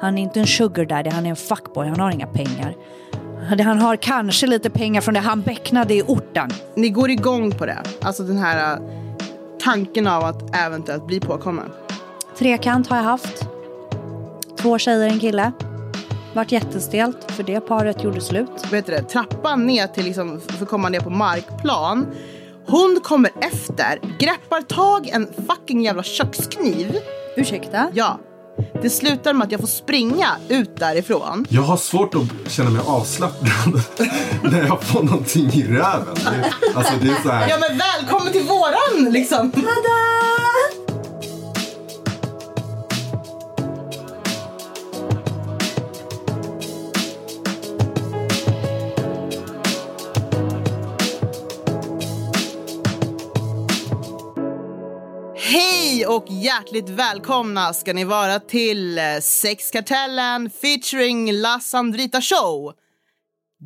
Han är inte en sugar daddy, han är en fuckboy, han har inga pengar. Han har kanske lite pengar från det han becknade i orten. Ni går igång på det. Alltså den här uh, tanken av att eventuellt bli påkommen. Trekant har jag haft. Två tjejer, en kille. Vart jättestelt för det paret gjorde slut. Vet du det, trappan ner till liksom, för att komma ner på markplan. Hon kommer efter, greppar tag en fucking jävla kökskniv. Ursäkta? Ja. Det slutar med att jag får springa ut därifrån. Jag har svårt att känna mig avslappnad när jag får någonting i röven. Det, alltså det är så här... Ja men välkommen till våran liksom. Hej och hjärtligt välkomna ska ni vara till eh, Sexkartellen featuring La Sandrita Show.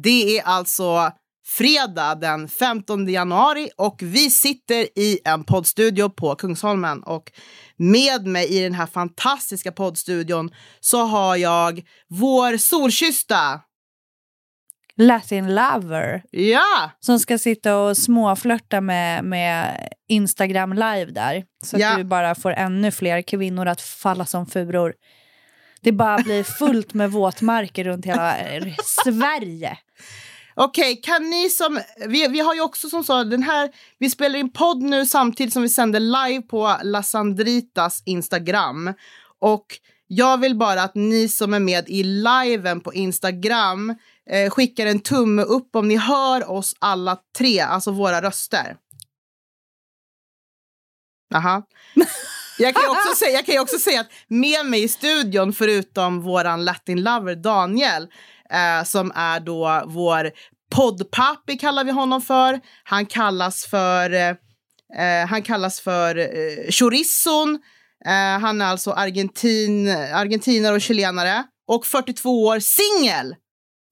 Det är alltså fredag den 15 januari och vi sitter i en poddstudio på Kungsholmen. Och med mig i den här fantastiska poddstudion så har jag vår solkyssta Latin lover. Ja! Som ska sitta och småflörta med, med Instagram live där. Så Ja. att du bara får ännu fler kvinnor att falla som furor. Det bara blir fullt med våtmarker runt hela eh, Sverige. Okej, kan ni som... Vi, vi har ju också som så, den här... Vi spelar in podd nu samtidigt som vi sänder live på La Sandritas Instagram. Och jag vill bara att ni som är med i liven på Instagram eh, skickar en tumme upp om ni hör oss alla tre, alltså våra röster. Aha. Jag kan, ju också säga, jag kan ju också säga att med mig i studion, förutom våran Latin lover Daniel, eh, som är då vår poddpappi kallar vi honom för. Han kallas för, eh, eh han kallas för eh, chorizon. Eh, han är alltså argentin, argentinare och chilenare och 42 år singel.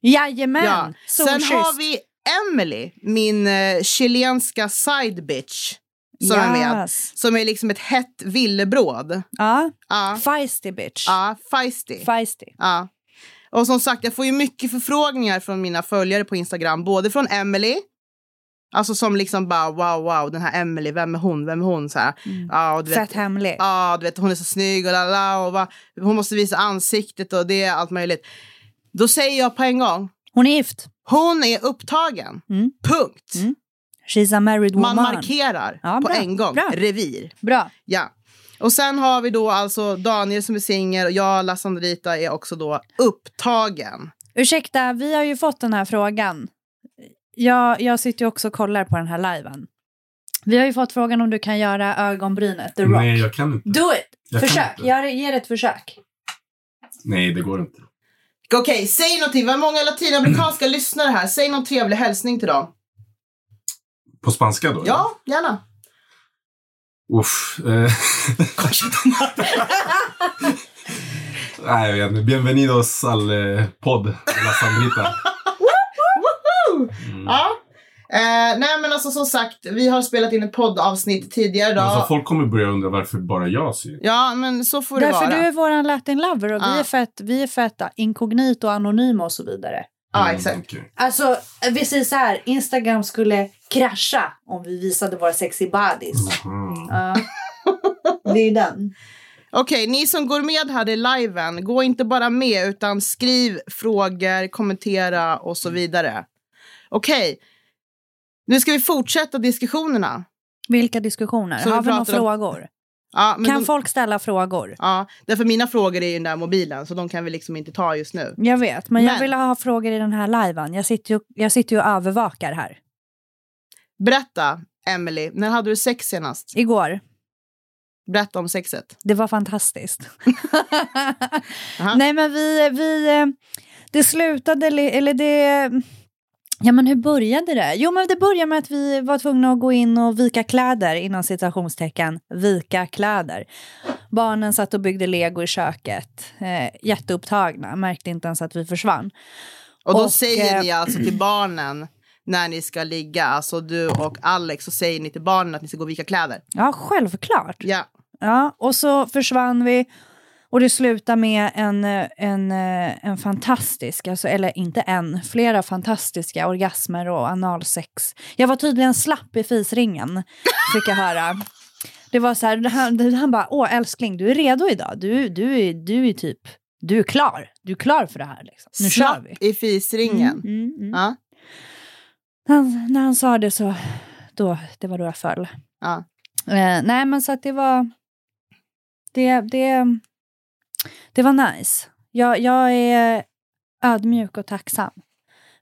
Jajamän! Ja. Så Sen schysst. har vi Emily, min eh, chilenska side bitch som är med. Yes. Som är liksom ett hett villebråd. Ja, Ja, feisty bitch. ja feisty. Feisty. Ja. Och som sagt, jag får ju mycket förfrågningar från mina följare på Instagram. Både från Emily, alltså som liksom bara wow, wow, den här Emily, vem är hon, vem är hon? Så här. Ja, och du vet, Fett hemlig. Ja, du vet, hon är så snygg och la och va, hon måste visa ansiktet och det är allt möjligt. Då säger jag på en gång, Hon är gift. hon är upptagen. Mm. Punkt. Mm. She's a married woman. Man markerar Ja, på bra, en gång. bra. Revir. Bra. Ja. Och sen har vi då alltså Daniel som är singel och jag, La Sandrita, är också då upptagen. Ursäkta, vi har ju fått den här frågan. Jag, jag sitter ju också och kollar på den här liven. Vi har ju fått frågan om du kan göra ögonbrynet, the rock. Nej, jag kan inte. Do it! Jag Försök, inte. Gör, ge det ett försök. Nej, det går inte. Okej, säg någonting. Vi har många latinamerikanska lyssnare här. Säg någon trevlig hälsning till dem. På spanska då? Ja, gärna. Uff. Eh. Nej, jag vet inte. Bienvenidos al eh, podd La Sandrita. Mm. Ja. Eh, nej men alltså som sagt, vi har spelat in ett poddavsnitt tidigare idag. Alltså, folk kommer börja undra varför bara jag syr. Ja, men så får det Därför vara. du är våran latin lover och vi, Ja. är fett, vi är fett inkognito, anonyma och så vidare. Ja, Mm, exakt. Alltså, Alltså, vi säger så här, Instagram skulle krascha om vi visade våra sexy bodies. Mhm. Ja. Det är den. Okej, ni som går med här i liven, gå inte bara med utan skriv frågor, kommentera och så vidare. Okej, nu ska vi fortsätta diskussionerna. Vilka diskussioner? Så vi Har vi några pratar om- frågor? Ja, Kan de, folk ställa frågor? ja, därför mina frågor är i den där mobilen så de kan vi liksom inte ta just nu. Jag vet, men, jag Men- vill ha frågor i den här liven. Jag sitter ju, jag sitter ju och övervakar här. Berätta, Emily, när hade du sex senast? Igår. Berätta om sexet. Det var fantastiskt. Nej, men vi, vi... eh, Det slutade... Eller det... Ja, men hur började det? Jo, men det började med att vi var tvungna att gå in och vika kläder, inom citationstecken, vika kläder. Barnen satt och byggde lego i köket, eh, jätteupptagna, märkte inte ens att vi försvann. Och då Och, säger eh, ni alltså till barnen när ni ska ligga, alltså du och Alex, så säger ni till barnen att ni ska gå och vika kläder. Ja, självklart. Ja. Ja, och så försvann vi. Och det slutar med en, en, en fantastisk, alltså, eller inte en, flera fantastiska orgasmer och analsex. Jag var tydligen slapp i fisringen, fick jag höra. Det var så här, han, han bara, åh älskling, du är redo idag. Du, du, är, du är typ, du är klar. Du är klar för det här. Liksom. Nu Slapp kör vi. i fisringen. Mm, mm, mm. Ja, När, han, när han sa det så, då, det var då jag föll. ja. Eh, nej, men så att det var... Det, det, det var nice. Jag, jag är ödmjuk och tacksam.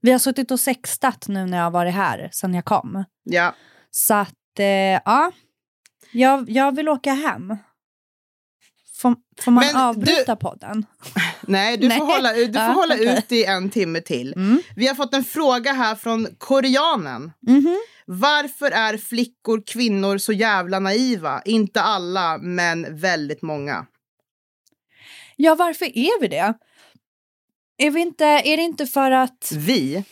Vi har suttit och sextat nu när jag har varit här, sen jag kom. ja. Så att, eh, ja. Jag, jag vill åka hem. Får, får man Men avbryta podden? Nej, du får Nej. hålla, du får Ja, hålla okej. ut i en timme till. Mm. Vi har fått en fråga här från koreanen. Mhm. Varför är flickor, kvinnor så jävla naiva? Inte alla, men väldigt många. Ja, varför är vi det? Är, vi inte, är det inte för att... Vi?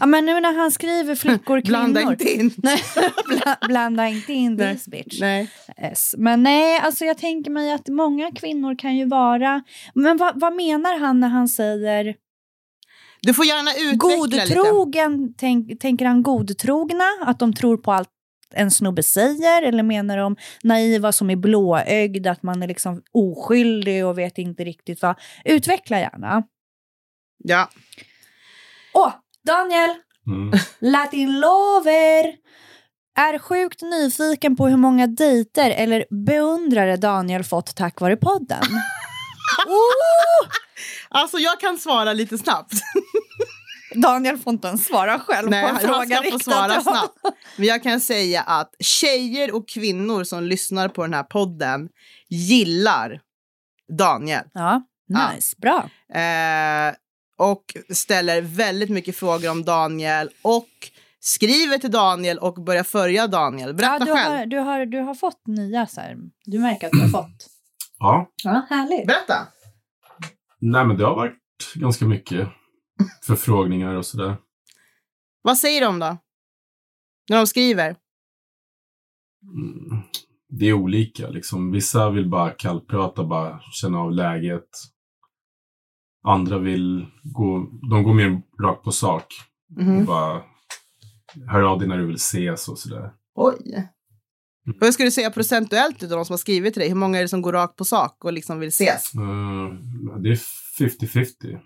Ja, men nu när han skriver flickor, kvinnor... Blanda inte in. Nej, bla- blanda inte in this bitch. Nej. Yes. Men nej, alltså jag tänker mig att många kvinnor kan ju vara... Men vad, vad menar han när han säger Du får gärna utveckla lite. godtrogen? Tänk, tänker han godtrogna? Att de tror på allt en snubbe säger? Eller menar de naiva som är blåögda? Att man är liksom oskyldig och vet inte riktigt vad? Utveckla gärna. Ja. Åh, Daniel! Mm. Latin lover! Är sjukt nyfiken på hur många dejter eller beundrare Daniel fått tack vare podden. oh! Alltså jag kan svara lite snabbt. Daniel får inte ens svara själv Nej, på en fråga riktad svara till honom. snabbt. Men jag kan säga att tjejer och kvinnor som lyssnar på den här podden gillar Daniel. Ja, Ja. nice, bra. Eh, och ställer väldigt mycket frågor om Daniel och skriver till Daniel och börjar följa Daniel. Berätta ja, du, själv. har, du, har, du har fått nya så här. Du märker att du har fått. Ja, Ja, härligt. Berätta. nej men det har varit ganska mycket förfrågningar och sådär. Vad säger de då? När de skriver? Mm. Det är olika liksom. Vissa vill bara kallprata, bara känna av läget. Andra vill gå, de går mer rakt på sak. Mhm. Bara hör av dig när du vill ses och sådär. Oj. Vad skulle du säga procentuellt av de som har skrivit till dig? Hur många är det som går rakt på sak och liksom vill ses? Eh, det är 50-50.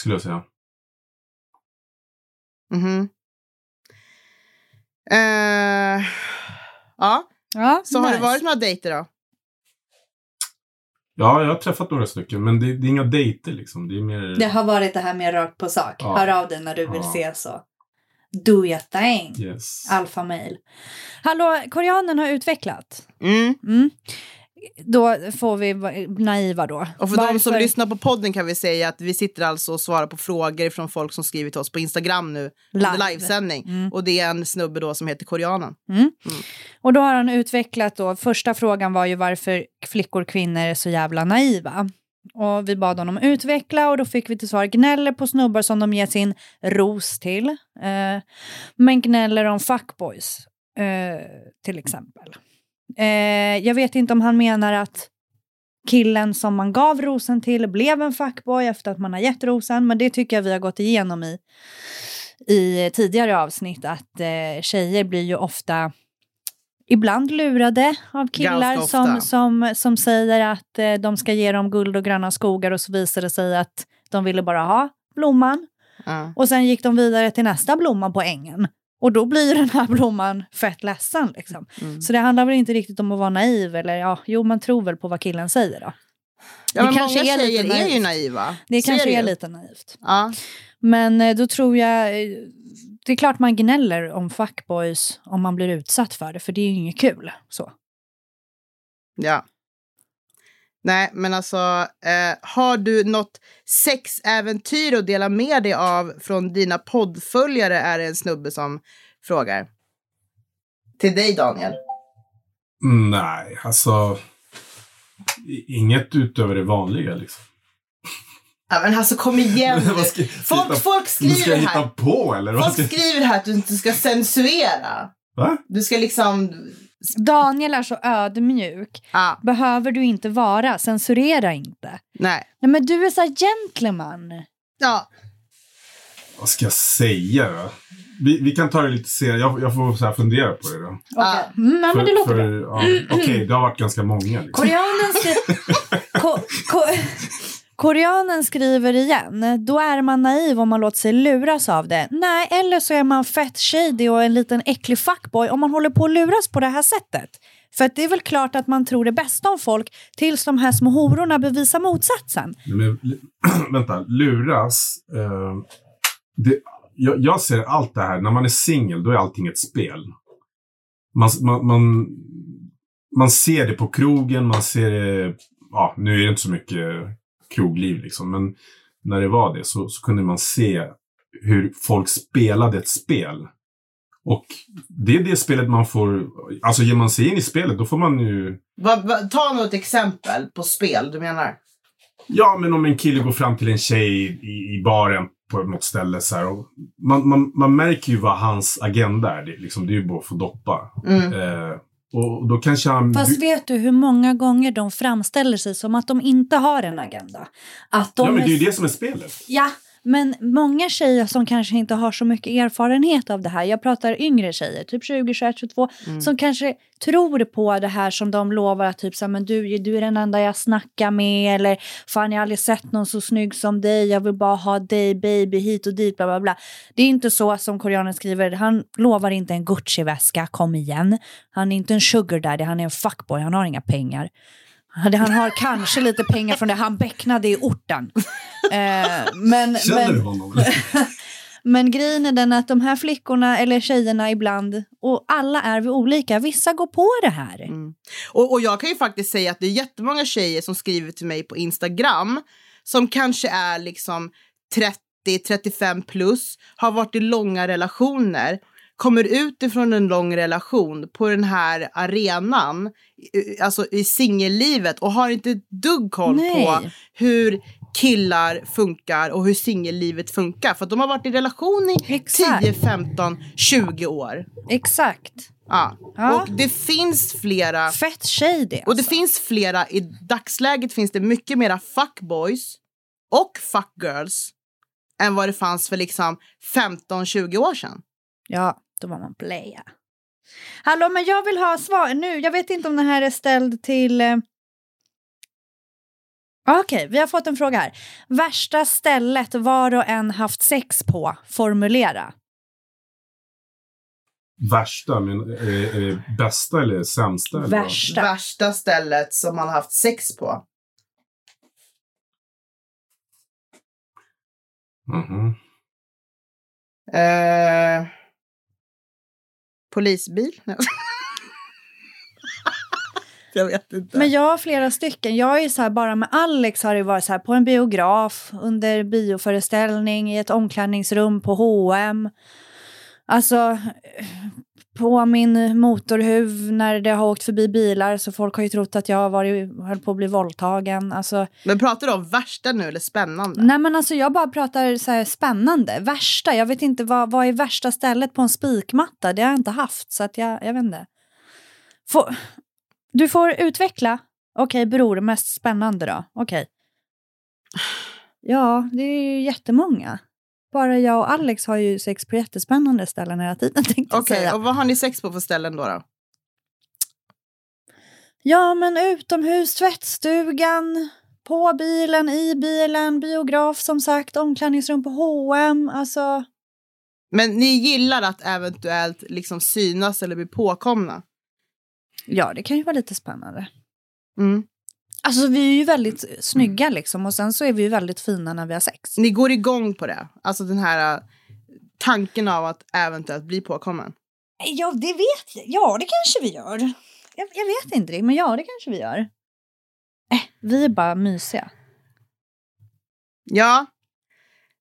Skulle jag säga. Mhm. Eh, ja, Ja, så har det nice. varit några dejter då? Ja, jag har träffat några stycken, men det, det är inga dejter liksom. Det är mer... Det har varit det här med rakt på sak. Ja. Hör av dig när du vill Ja. ses och do your thing. Yes. Alfa-mail. Hallå, koreanen har utvecklat. Mm. Mm. Då får vi vara naiva då. Och för de som Varför- lyssnar på podden kan vi säga att vi sitter alltså och svarar på frågor från folk som skrivit till oss på Instagram nu. Live. Live. Livesändning. Mm. Och det är en snubbe då som heter Koreanen. Och då har han utvecklat då, första frågan var ju varför flickor och kvinnor är så jävla naiva. Och vi bad honom utveckla och då fick vi till svar gnäller på snubbar som de ger sin ros till. Eh, men gnäller om fuckboys, eh, till exempel. Eh, jag vet inte om han menar att killen som man gav rosen till blev en fuckboy efter att man har gett rosen. Men det tycker jag vi har gått igenom i, i tidigare avsnitt. Att eh, tjejer blir ju ofta ibland lurade av killar som, som, som säger att eh, de ska ge dem guld och gröna skogar och så visar det sig att de ville bara ha blomman. Ja. Och sen gick de vidare till nästa blomma på ängen. Och då blir den här blomman fett ledsen. Liksom. Mm. Så det handlar väl inte riktigt om att vara naiv. Eller ja, jo, man tror väl på vad killen säger då. Ja, Det men kanske många är lite tjejer är naivt. ju naiva. Det Så kanske är lite naivt. Ja. Men eh, då tror jag... eh, Det är klart man gnäller om fuckboys om man blir utsatt för det, för det är ju inget kul. Så. ja. Nej, men alltså, eh, har du något sexäventyr att dela med dig av från dina poddföljare? Är det en snubbe som frågar. Till dig, Daniel. Nej, alltså. Inget utöver det vanliga liksom. Ja, men alltså kom igen nu. Ska- Folk, hitta- folk skriver hitta här. på eller? Folk ska... skriver här att du inte ska censurera. Va? Du ska liksom Daniel är så ödmjuk. Ja, Behöver du inte vara, censurera inte. nej. Nej men du är så gentleman. Ja, Vad ska jag säga då? Vi, vi kan ta det lite senare. Jag, jag får så här fundera på det då. Okej. Ja. Mm, men det låter bra. ja, Okej, det har varit ganska många. Liksom. Koreanen, skri ko ko Koreanen skriver igen, då är man naiv om man låter sig luras av det. Nej, eller så är man fett shady och en liten äcklig fuckboy om man håller på att luras på det här sättet. För att det är väl klart att man tror det bästa om folk tills de här små hororna bevisar motsatsen. Nej, Men, vänta, luras. Eh, det, jag, jag ser allt det här, när man är singel, då är allting ett spel. Man, man, man, man ser det på krogen, man ser det, ja, nu är det inte så mycket krogliv liksom, men när det var det så, så kunde man se hur folk spelade ett spel. Och det är det spelet man får, alltså ger man sig in i spelet då får man ju va, va, ta något exempel på spel du menar. Ja, men om en kille går fram till en tjej i, i baren på något ställe så här. Man, man, man märker ju vad hans agenda är. Det, liksom, det är ju bara att få doppa. Mm. Eh, och då kanske han... Fast vet du hur många gånger de framställer sig som att de inte har en agenda? Att de ja, men det är ju det som är spelet. Ja, men många tjejer som kanske inte har så mycket erfarenhet av det här, jag pratar yngre tjejer, typ 20, 21, 22, Mm. som kanske tror på det här som de lovar att typ så här, men du, du är den enda jag snackar med eller fan jag har aldrig sett någon så snygg som dig, jag vill bara ha dig baby hit och dit bla bla bla. Det är inte så som koreanen skriver, han lovar inte en Gucci-väska, kom igen. Han är inte en sugar daddy, han är en fuckboy, han har inga pengar. Han har kanske lite pengar från det han becknade i orten. Eh, men, Känner men, du honom? men grejen är den att de här flickorna eller tjejerna ibland, och alla är vi olika, vissa går på det här. Mm. Och, och jag kan ju faktiskt säga att det är jättemånga tjejer som skriver till mig på Instagram som kanske är liksom 30-35 plus, har varit i långa relationer, kommer ut ifrån en lång relation på den här arenan, alltså i singellivet och har inte ett dugg koll Nej. på hur killar funkar och hur singellivet funkar. För de har varit i relation i Exakt. 10, 15, 20 år. Exakt. Ja. Ja. Och det finns flera Fett shady och det alltså. finns flera, i dagsläget finns det mycket mera fuckboys och fuckgirls än vad det fanns för liksom 15-20 år sedan. Ja, då var man playa. Hallå, men jag vill ha svar nu. Jag vet inte om den här är ställd till... Eh... Okej, vi har fått en fråga här. Värsta stället var och en haft sex på, formulera. Värsta, men är, det- är det bästa eller sämsta? Eller vad? Värsta. Värsta stället som man har haft sex på. Mhm. Eh, polisbil? Jag vet inte. Men jag har flera stycken. Jag är så här, bara med Alex har det varit så här på en biograf, under bioföreställning, i ett omklädningsrum på H&M. Alltså på min motorhuv när det har åkt förbi bilar så folk har ju trott att jag har varit, höll på att bli våldtagen. Alltså, Men pratar du om värsta nu eller spännande? nej men alltså jag bara pratar så här spännande. Värsta, jag vet inte vad, vad är värsta stället på en spikmatta? Det har jag inte haft så att jag, jag vet inte. Får, du får utveckla. Okej, bror, mest spännande då? Okej. Ja, det är ju jättemånga. Bara jag och Alex har ju sex på jättespännande ställen hela tiden tänkte jag Okej, säga. och vad har ni sex på för ställen då? då? Ja, men utomhus, tvättstugan, på bilen, i bilen, biograf som sagt, omklädningsrum på H&M, alltså. Men ni gillar att eventuellt liksom synas eller bli påkomna? Ja, det kan ju vara lite spännande. Mm. Alltså vi är ju väldigt snygga liksom och sen så är vi ju väldigt fina när vi har sex. Ni går igång på det? Alltså den här uh, tanken av att eventuellt bli påkommen? Ja, det vet jag. Ja, det kanske vi gör. Jag, jag vet inte det, men ja, det kanske vi gör. Äh, vi är bara mysiga. Ja.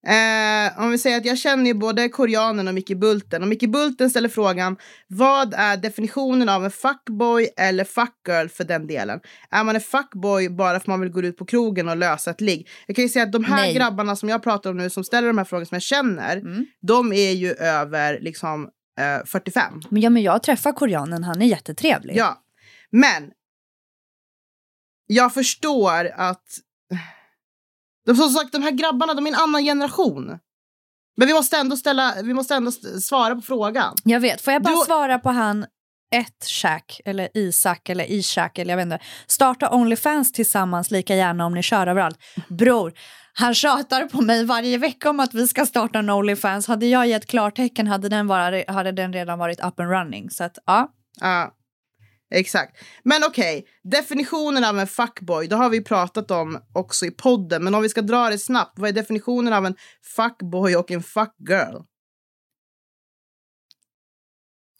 Eh, om vi säger att jag känner ju både koreanen och Micke Bulten. Och Micke Bulten ställer frågan, vad är definitionen av en fuckboy eller fuckgirl för den delen? Är man en fuckboy bara för att man vill gå ut på krogen och lösa ett ligg? Jag kan ju säga att de här Nej. grabbarna som jag pratar om nu, som ställer de här frågorna som jag känner, Mm. de är ju över liksom eh, 45. Men, ja, men jag träffar koreanen, han är jättetrevlig. Ja, men jag förstår att... De, som sagt, de här grabbarna, de är en annan generation. Men vi måste ändå, ställa, vi måste ändå svara på frågan. Jag vet, får jag bara Du- svara på han ett Shack eller Isak eller Ishak eller jag vet inte. Starta Onlyfans tillsammans lika gärna om ni kör överallt. Bror, han tjatar på mig varje vecka om att vi ska starta en Onlyfans. Hade jag gett klartecken hade den, bara, hade den redan varit up and running. Så att ja. Ja, exakt. Men okej, definitionen av en fuckboy, det har vi pratat om också i podden. Men om vi ska dra det snabbt, vad är definitionen av en fuckboy och en fuckgirl?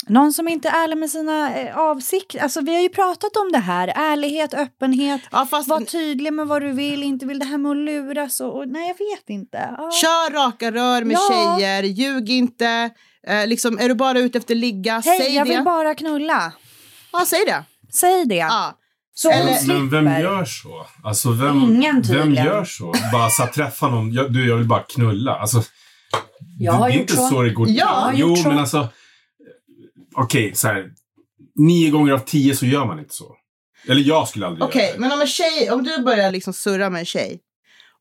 Någon som inte är ärlig med sina eh, avsikter. Alltså, vi har ju pratat om det här. Ärlighet, öppenhet. Ja, fast Var tydlig med vad du vill, inte vill det här med att luras. Och, och, nej, jag vet inte. Ja. kör raka rör med Ja. tjejer, ljug inte. Eh, liksom, är du bara ute efter ligga, Hej, säg jag det. vill bara knulla. Ja, säg det. Säg det. Ja. Så Eller-. Men vem gör så? Alltså vem, Ingen vem gör så? Bara så att träffa någon, jag, du jag vill bara knulla. Alltså, Jag det, har det är inte så. så. det går Ja, till. jag har Jo, gjort så. men alltså. Okej, så här. Nio gånger av tio så gör man inte så. Eller jag skulle aldrig Okej, göra det. men om en tjej, om du börjar liksom surra med en tjej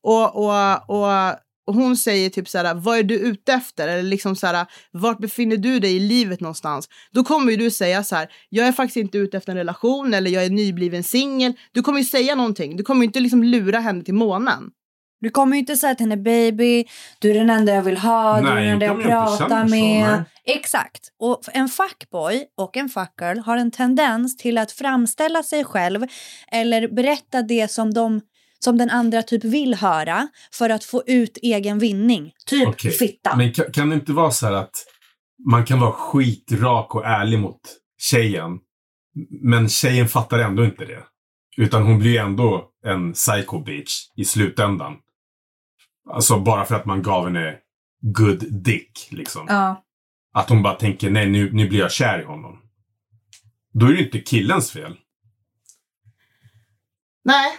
och, och, och, och hon säger typ såhär, vad är du ute efter? Eller liksom såhär, vart befinner du dig i livet någonstans? Då kommer ju du säga så här, jag är faktiskt inte ute efter en relation eller jag är nybliven singel. Du kommer ju säga någonting, du kommer ju inte liksom lura henne till månen. Du kommer ju inte säga till henne baby, du är den enda jag vill ha, du är Nej, den enda jag jag pratar så, med. nej. Exakt. Och en fuckboy och en fuckgirl har en tendens till att framställa sig själv eller berätta det som, de, som den andra typ vill höra för att få ut egen vinning. Typ Okej, fitta. Men kan, kan det inte vara så här att man kan vara skitrak och ärlig mot tjejen. Men tjejen fattar ändå inte det. Utan hon blir ändå en psycho bitch i slutändan. Alltså bara för att man gav henne good dick liksom. Ja. Att hon bara tänker nej nu, nu blir jag kär i honom. Då är det inte killens fel. Nej,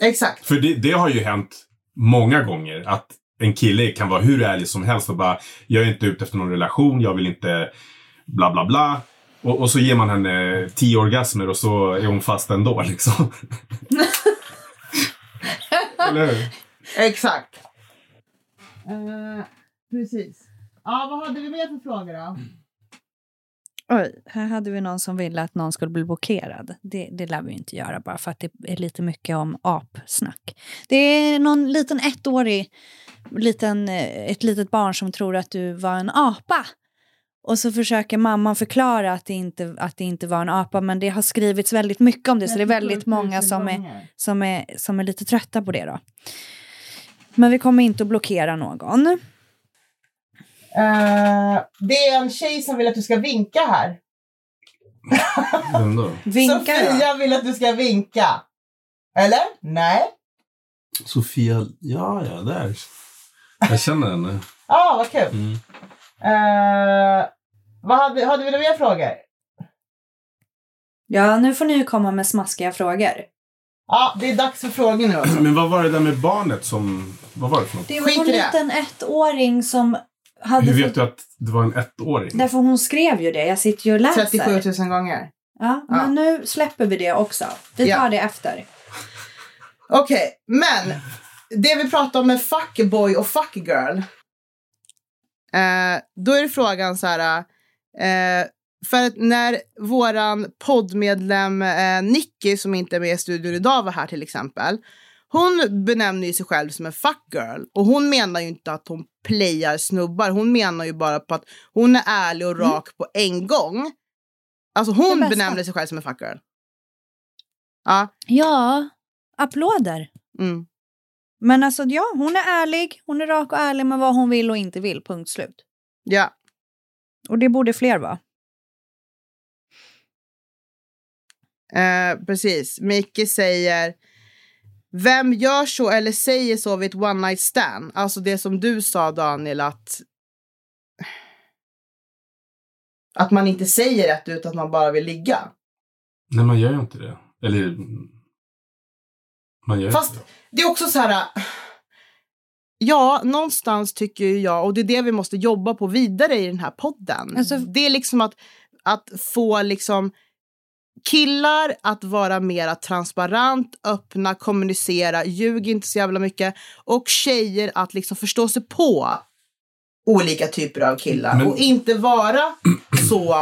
exakt. För det, det har ju hänt många gånger att en kille kan vara hur ärlig som helst och bara jag är inte ute efter någon relation, jag vill inte bla bla bla. Och, och så ger man henne tio orgasmer och så är hon fast ändå liksom. Eller hur? Exakt. Eh, precis. Ja, vad hade vi mer för frågor då? Oj, här hade vi någon som ville att någon skulle bli blockerad. Det, det lär vi inte göra bara för att det är lite mycket om apsnack. Det är någon liten ettårig, liten, eh, ett litet barn som tror att du var en apa. Och så försöker mamman förklara att det, inte, att det inte var en apa, men det har skrivits väldigt mycket om det, så det är väldigt många som är, som är, som är lite trötta på det då. Men vi kommer inte att blockera någon. Eh, det är en tjej som vill att du ska vinka här. Vem då? Vinka. Sofia vill att du ska vinka. Eller? Nej? Sofia, ja ja, där. Jag känner henne. Ja, ah, vad kul. Mm. Eh, vad hade, hade vi några mer frågor? Ja, nu får ni ju komma med smaskiga frågor. Ja, det är dags för frågor nu. Också. Men vad var det där med barnet som... Vad var det för något? Det var en liten ettåring som hade Hur vet fått... du att det var en ettåring? Därför hon skrev ju det. Jag sitter ju och läser. 37 000 gånger. Ja, Ja. men nu släpper vi det också. Vi tar Ja. det efter. Okej, men det vi pratar om med fuckboy och fuckgirl. Eh, då är det frågan så här. Eh, för att när våran poddmedlem eh, Nicky som inte är med i studion idag var här till exempel. Hon benämner ju sig själv som en fuckgirl och hon menar ju inte att hon playar snubbar. Hon menar ju bara på att hon är ärlig och rak på en gång. Alltså hon benämner sig själv som en fuckgirl. Ja. Ja, applåder. Mm. Men alltså ja, hon är ärlig. Hon är rak och ärlig med vad hon vill och inte vill. Punkt slut. Ja. Och det borde fler vara. Eh, precis. Micke säger Vem gör så eller säger så vid ett one night stand? Alltså det som du sa Daniel att att man inte säger rätt ut att man bara vill ligga. Nej, man gör ju inte det. Eller... Man gör Fast inte det. det är också så här Ja, någonstans tycker ju jag, och det är det vi måste jobba på vidare i den här podden. Alltså- det är liksom att, att få liksom killar att vara mera transparent, öppna, kommunicera, ljug inte så jävla mycket. Och tjejer att liksom förstå sig på olika typer av killar. Men- Och inte vara så...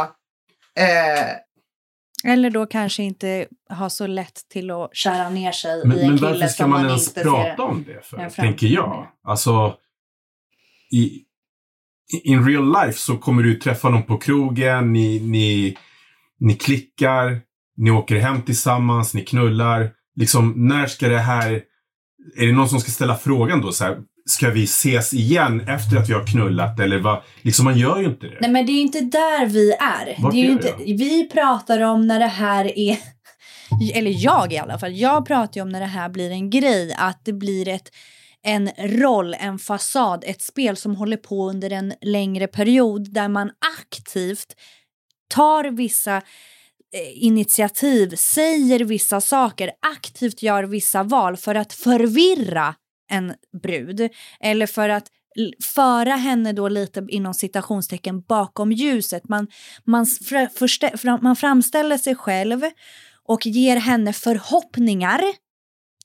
Eh, Eller då kanske inte ha så lätt till att kära ner sig Men, i en men kille varför ska man man ens prata om det för? Tänker jag. Alltså, i, i- in real life så kommer du träffa någon på krogen, ni, ni, ni klickar, ni åker hem tillsammans, ni knullar. Liksom, när ska det här... Är det någon som ska ställa frågan då så här, ska vi ses igen efter att vi har knullat eller vad? Liksom man gör ju inte det. Nej men det är ju inte där vi är. Vart det är ju är inte, det vi pratar om när det här är, eller jag i alla fall, jag pratar ju om när det här blir en grej, att det blir ett en roll, en fasad, ett spel som håller på under en längre period där man aktivt tar vissa eh, initiativ, säger vissa saker, aktivt gör vissa val för att förvirra en brud eller för att föra henne då lite inom citationstecken bakom ljuset. Man, man, förste- fram- man framställer sig själv och ger henne förhoppningar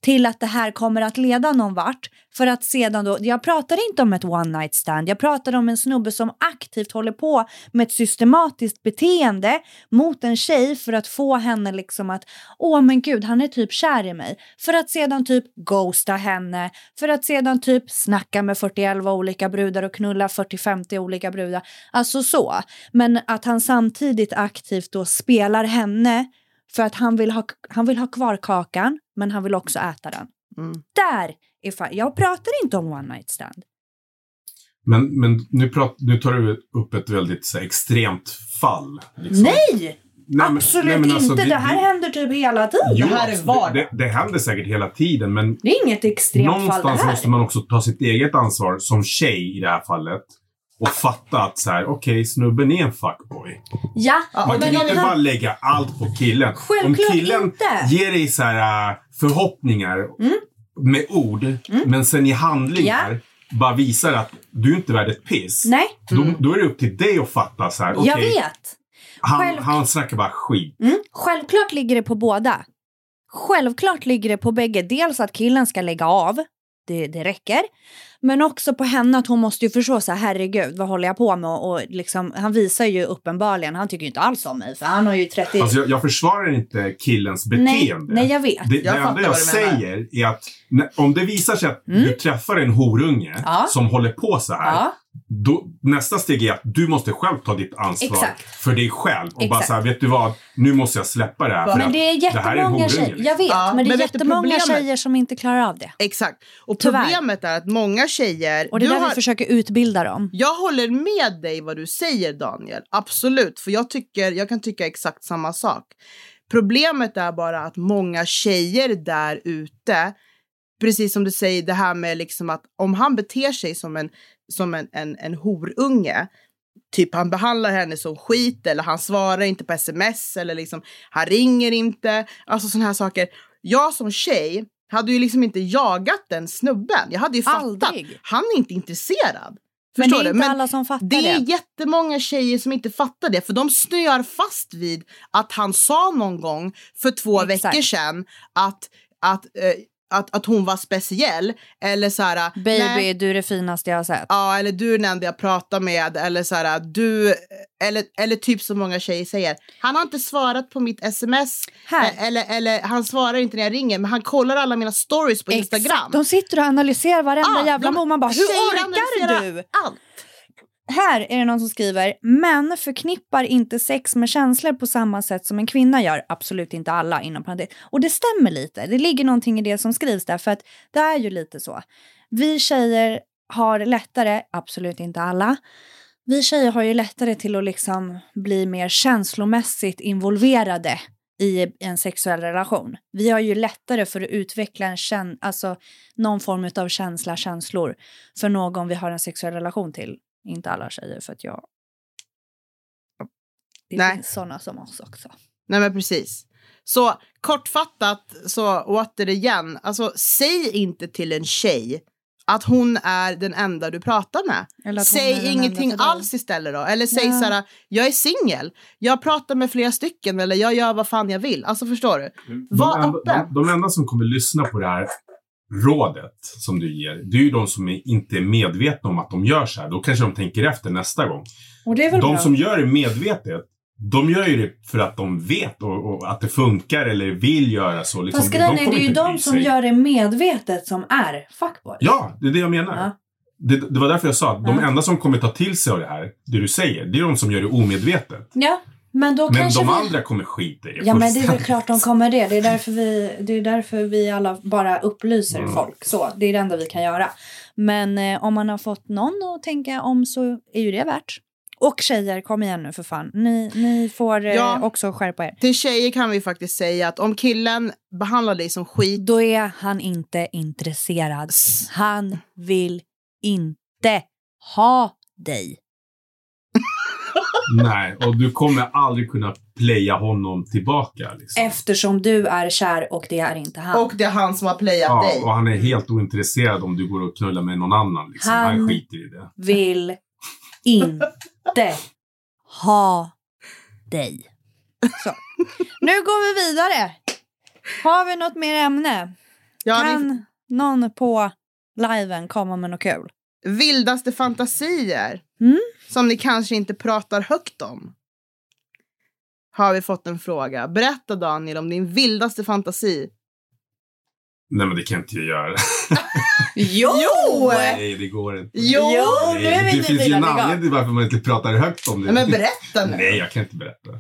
till att det här kommer att leda någon vart. För att sedan då, jag pratar inte om ett one night stand, jag pratar om en snubbe som aktivt håller på med ett systematiskt beteende mot en tjej för att få henne liksom att, åh men gud, han är typ kär i mig. För att sedan typ ghosta henne, för att sedan typ snacka med 41 olika brudar och knulla 40-50 olika brudar. Alltså så. Men att han samtidigt aktivt då spelar henne för att han vill ha, han vill ha kvar kakan, men han vill också äta den. mm. Där är fan, jag pratar inte om one night stand. Men, men nu, prat, nu tar du upp ett väldigt så här, extremt fall. liksom. Nej! Nej, men- absolut nej, men alltså, inte. Det, här händer typ hela tiden. Jo, Det här är alltså, vardag. det, det, det händer säkert hela tiden, men Det är inget extremt fall det någonstans här. måste man också ta sitt eget ansvar som tjej i det här fallet. Och fatta att så här, okej, snubben är en fuckboy. Ja, Ja, Man men kan inte han- bara lägga allt på killen. Självklart Om killen inte. ger dig så här äh, förhoppningar med ord, men sen i handlingar bara visar att du inte är värd ett piss. Nej, Då, då är det upp till dig att fatta så här, okej, jag vet. han, Själv- han snackar bara skit. Mm. Självklart ligger det på båda. Självklart ligger det på bägge. Dels att killen ska lägga av, det, det räcker. Men också på henne att hon måste ju förstå så här, herregud, vad håller jag på med? Och liksom, han visar ju uppenbarligen, han tycker ju inte alls om mig, för han har ju 30... Alltså jag, jag försvarar inte killens nej, beteende. nej, jag vet. Det, Jag det enda jag säger är att när, om det visar sig att du träffar en horunge Mm. Ja. som håller på så här. Ja, Då, nästa steg är att du måste själv ta ditt ansvar Exakt. för dig själv. Och bara Exakt. så här, vet du vad? Nu måste jag släppa det här. för men det är det här är en jättemånga horunge, tjejer, liksom. jag vet, Ja, men det är men jättemånga problemet? tjejer som inte klarar av det. Exakt. Och Tyvärr. problemet är att många tjejer... Och det är du där har- vi försöker utbilda dem. Jag håller med dig vad du säger Daniel, absolut. För jag, tycker, jag kan tycka exakt samma sak. Problemet är bara att många tjejer där ute, precis som du säger, det här med liksom att om han beter sig som en, som en, en, en horunge, typ han behandlar henne som skit eller han svarar inte på sms eller liksom han ringer inte, alltså sådana här saker. Jag som tjej hade ju liksom inte jagat den snubben. Jag hade ju fattat, Aldrig. han är inte intresserad. Men det Förstår är inte alla som fattar Det är det. jättemånga tjejer som inte fattar det, för de snöar fast vid att han sa någon gång för två Exakt. veckor sedan att, att, eh, att, att hon var speciell. Eller så här... Baby, nej, du är det finaste jag har sett. Ja, eller du är den enda jag pratar med. Eller så här, du... Eller, eller typ som många tjejer säger. Han har inte svarat på mitt sms. Här. Eh, Eller, eller han svarar inte när jag ringer, men han kollar alla mina stories på Instagram. Exakt. De sitter och analyserar varenda Ja, jävla de-. Man bara, hur orkar du? Allt. Här är det någon som skriver, män förknippar inte sex med känslor på samma sätt som en kvinna gör. Absolut inte alla inom parentes. Och det stämmer lite. Det ligger någonting i det som skrivs där, för att det är ju lite så. Vi tjejer har lättare, absolut inte alla, vi tjejer har ju lättare till att liksom bli mer känslomässigt involverade i en sexuell relation. Vi har ju lättare för att utveckla en kän- alltså någon form av känsla, känslor för någon vi har en sexuell relation till. Inte alla tjejer för att jag... Det Nej. finns sådana som oss också. Nej men precis. Så kortfattat, så återigen, alltså säg inte till en tjej att hon är den enda du pratar med. Eller att hon är den Säg ingenting alls istället då. Eller säg Ja. så här, jag är singel. Jag pratar med flera stycken eller jag gör vad fan jag vill. Alltså förstår du? Var de, enda, öppen. de, de enda som kommer lyssna på det här rådet som du ger, det är ju de som är, inte är medvetna om att de gör så här. Då kanske de tänker efter nästa gång. Och det är väl De bra. som gör det medvetet, de gör ju det för att de vet och, och att det funkar eller vill göra så. Liksom, Fast grejen är, kommer det är ju de som sig. gör det medvetet som är fuckboys. Ja, det är det jag menar. Ja. Det, det var därför jag sa att de Ja. enda som kommer ta till sig av det här, det du säger, det är de som gör det omedvetet. Ja, men då Men kanske de vi... andra kommer skita i Ja men det är väl klart de kommer det. Det är därför vi, det är därför vi alla bara upplyser Mm. folk. Så, det är det enda vi kan göra. Men eh, om man har fått någon att tänka om så är ju det värt. Och tjejer, kom igen nu för fan. Ni, ni får eh, Ja. också skärpa er. Till tjejer kan vi faktiskt säga att om killen behandlar dig som skit. Då är han inte intresserad. Han vill inte ha dig. Nej, och du kommer aldrig kunna playa honom tillbaka. Liksom. Eftersom du är kär och det är inte han. Och det är han som har playat Ja, dig. och han är helt ointresserad om du går och knullar med någon annan. Liksom. Han, Han- skiter i det. vill inte ha dig. Så. Nu går vi vidare. Har vi något mer ämne? Ja, ni, kan någon på liven komma med något kul? vildaste fantasier. Mm. Som ni kanske inte pratar högt om. Har vi fått en fråga. Berätta Daniel om din vildaste fantasi. Nej, men det kan inte jag göra. Jo! Nej, det går inte. Jo! Nej, nu är vi det finns ju en anledning till varför man inte pratar högt om det. Nej, men berätta nu. Nej, jag kan inte berätta.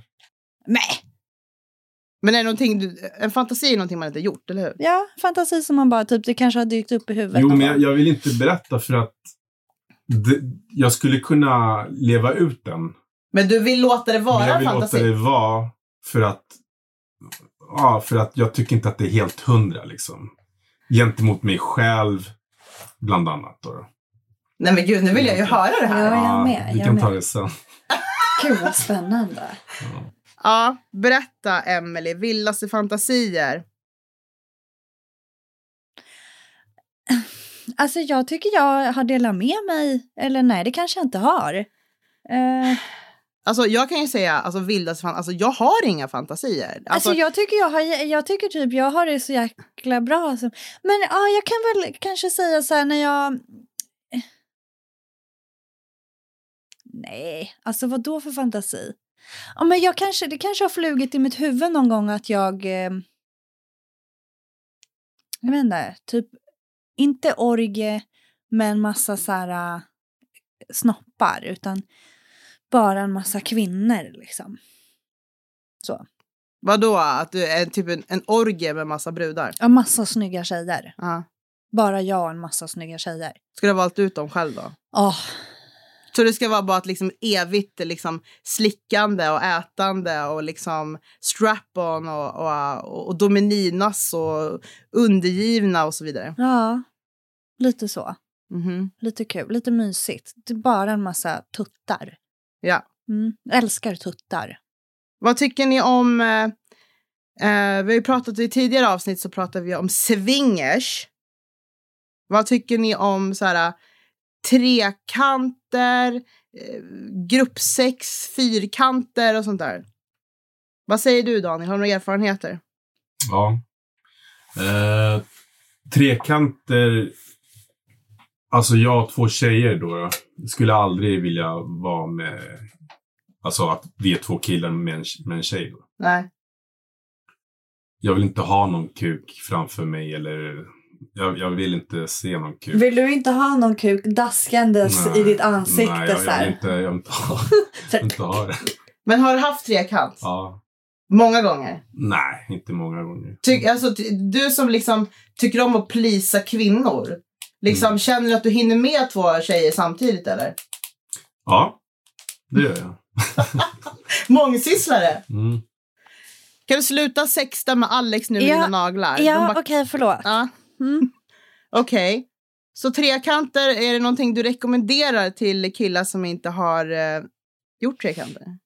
Nej. Men är det någonting du, en fantasi är någonting man inte gjort, eller hur? Ja, fantasi som man bara typ, det kanske har dykt upp i huvudet. Jo, men jag, jag vill inte berätta för att det, jag skulle kunna leva ut den. Men du vill låta det vara men jag en vill fantasi? låta det vara för att, ja, för att jag tycker inte att det är helt hundra liksom. Gentemot mig själv, bland annat. Då. Nej men gud, nu vill jag ju höra det här. Ja, jag med, vi jag kan med. ta det sen. Gud vad spännande. Ja. Ja, berätta Emelie, vildaste fantasier. Alltså jag tycker jag har delat med mig, eller nej det kanske jag inte har. Eh, Alltså jag kan ju säga, alltså vildaste fantasier, alltså jag har inga fantasier. alltså, Alltså, jag tycker jag har, jag tycker typ jag har det så jäkla bra. Alltså. Men ja, jag kan väl kanske säga så här när jag... Nej, alltså vad då för fantasi? Ja, men jag kanske, det kanske har flugit i mitt huvud någon gång att jag... Eh, jag vet inte, typ inte orgie men massa så här eh, snoppar utan bara en massa kvinnor liksom. Så. vadå? Att du är typ en, en orgie med massa brudar? Ja, massa snygga tjejer. Ja. Bara jag och en massa snygga tjejer. Ska du ha valt ut dem själv då? Åh, Så det ska vara bara ett liksom evigt liksom slickande och ätande och liksom strap-on och, och, och domininas och undergivna och så vidare. ja. Lite så. Mhm. Lite kul, lite mysigt. Det är bara en massa tuttar. Ja. Mm. Älskar tuttar. Vad tycker ni om... Eh, eh, vi har ju pratat i tidigare avsnitt så pratade vi om swingers. Vad tycker ni om så här trekanter, eh, gruppsex, fyrkanter och sånt där? Vad säger du Daniel? Har du några erfarenheter? Ja. Eh, trekanter. Alltså jag och två tjejer då. Skulle aldrig vilja vara med. Alltså att vi är två killar med en, med en tjej då. Nej. Jag vill inte ha någon kuk framför mig eller. Jag, jag vill inte se någon kuk. Vill du inte ha någon kuk daskandes Nej, i ditt ansikte Nej, jag, så jag, vill inte, jag vill inte ha, vill inte ha det. Men har du haft trekant? Ja. Många gånger? Nej, inte många gånger. Ty, alltså, ty, du som liksom tycker om att plisa kvinnor. Liksom, Mm. Känner du att du hinner med två tjejer samtidigt eller? Ja, det gör jag. Mångsysslare! Mm. Kan du sluta sexta med Alex nu med Ja, dina naglar? Ja, bara- okej, förlåt. ja. Mm. Okej. Så trekanter, är det någonting du rekommenderar till killar som inte har eh, gjort trekanter?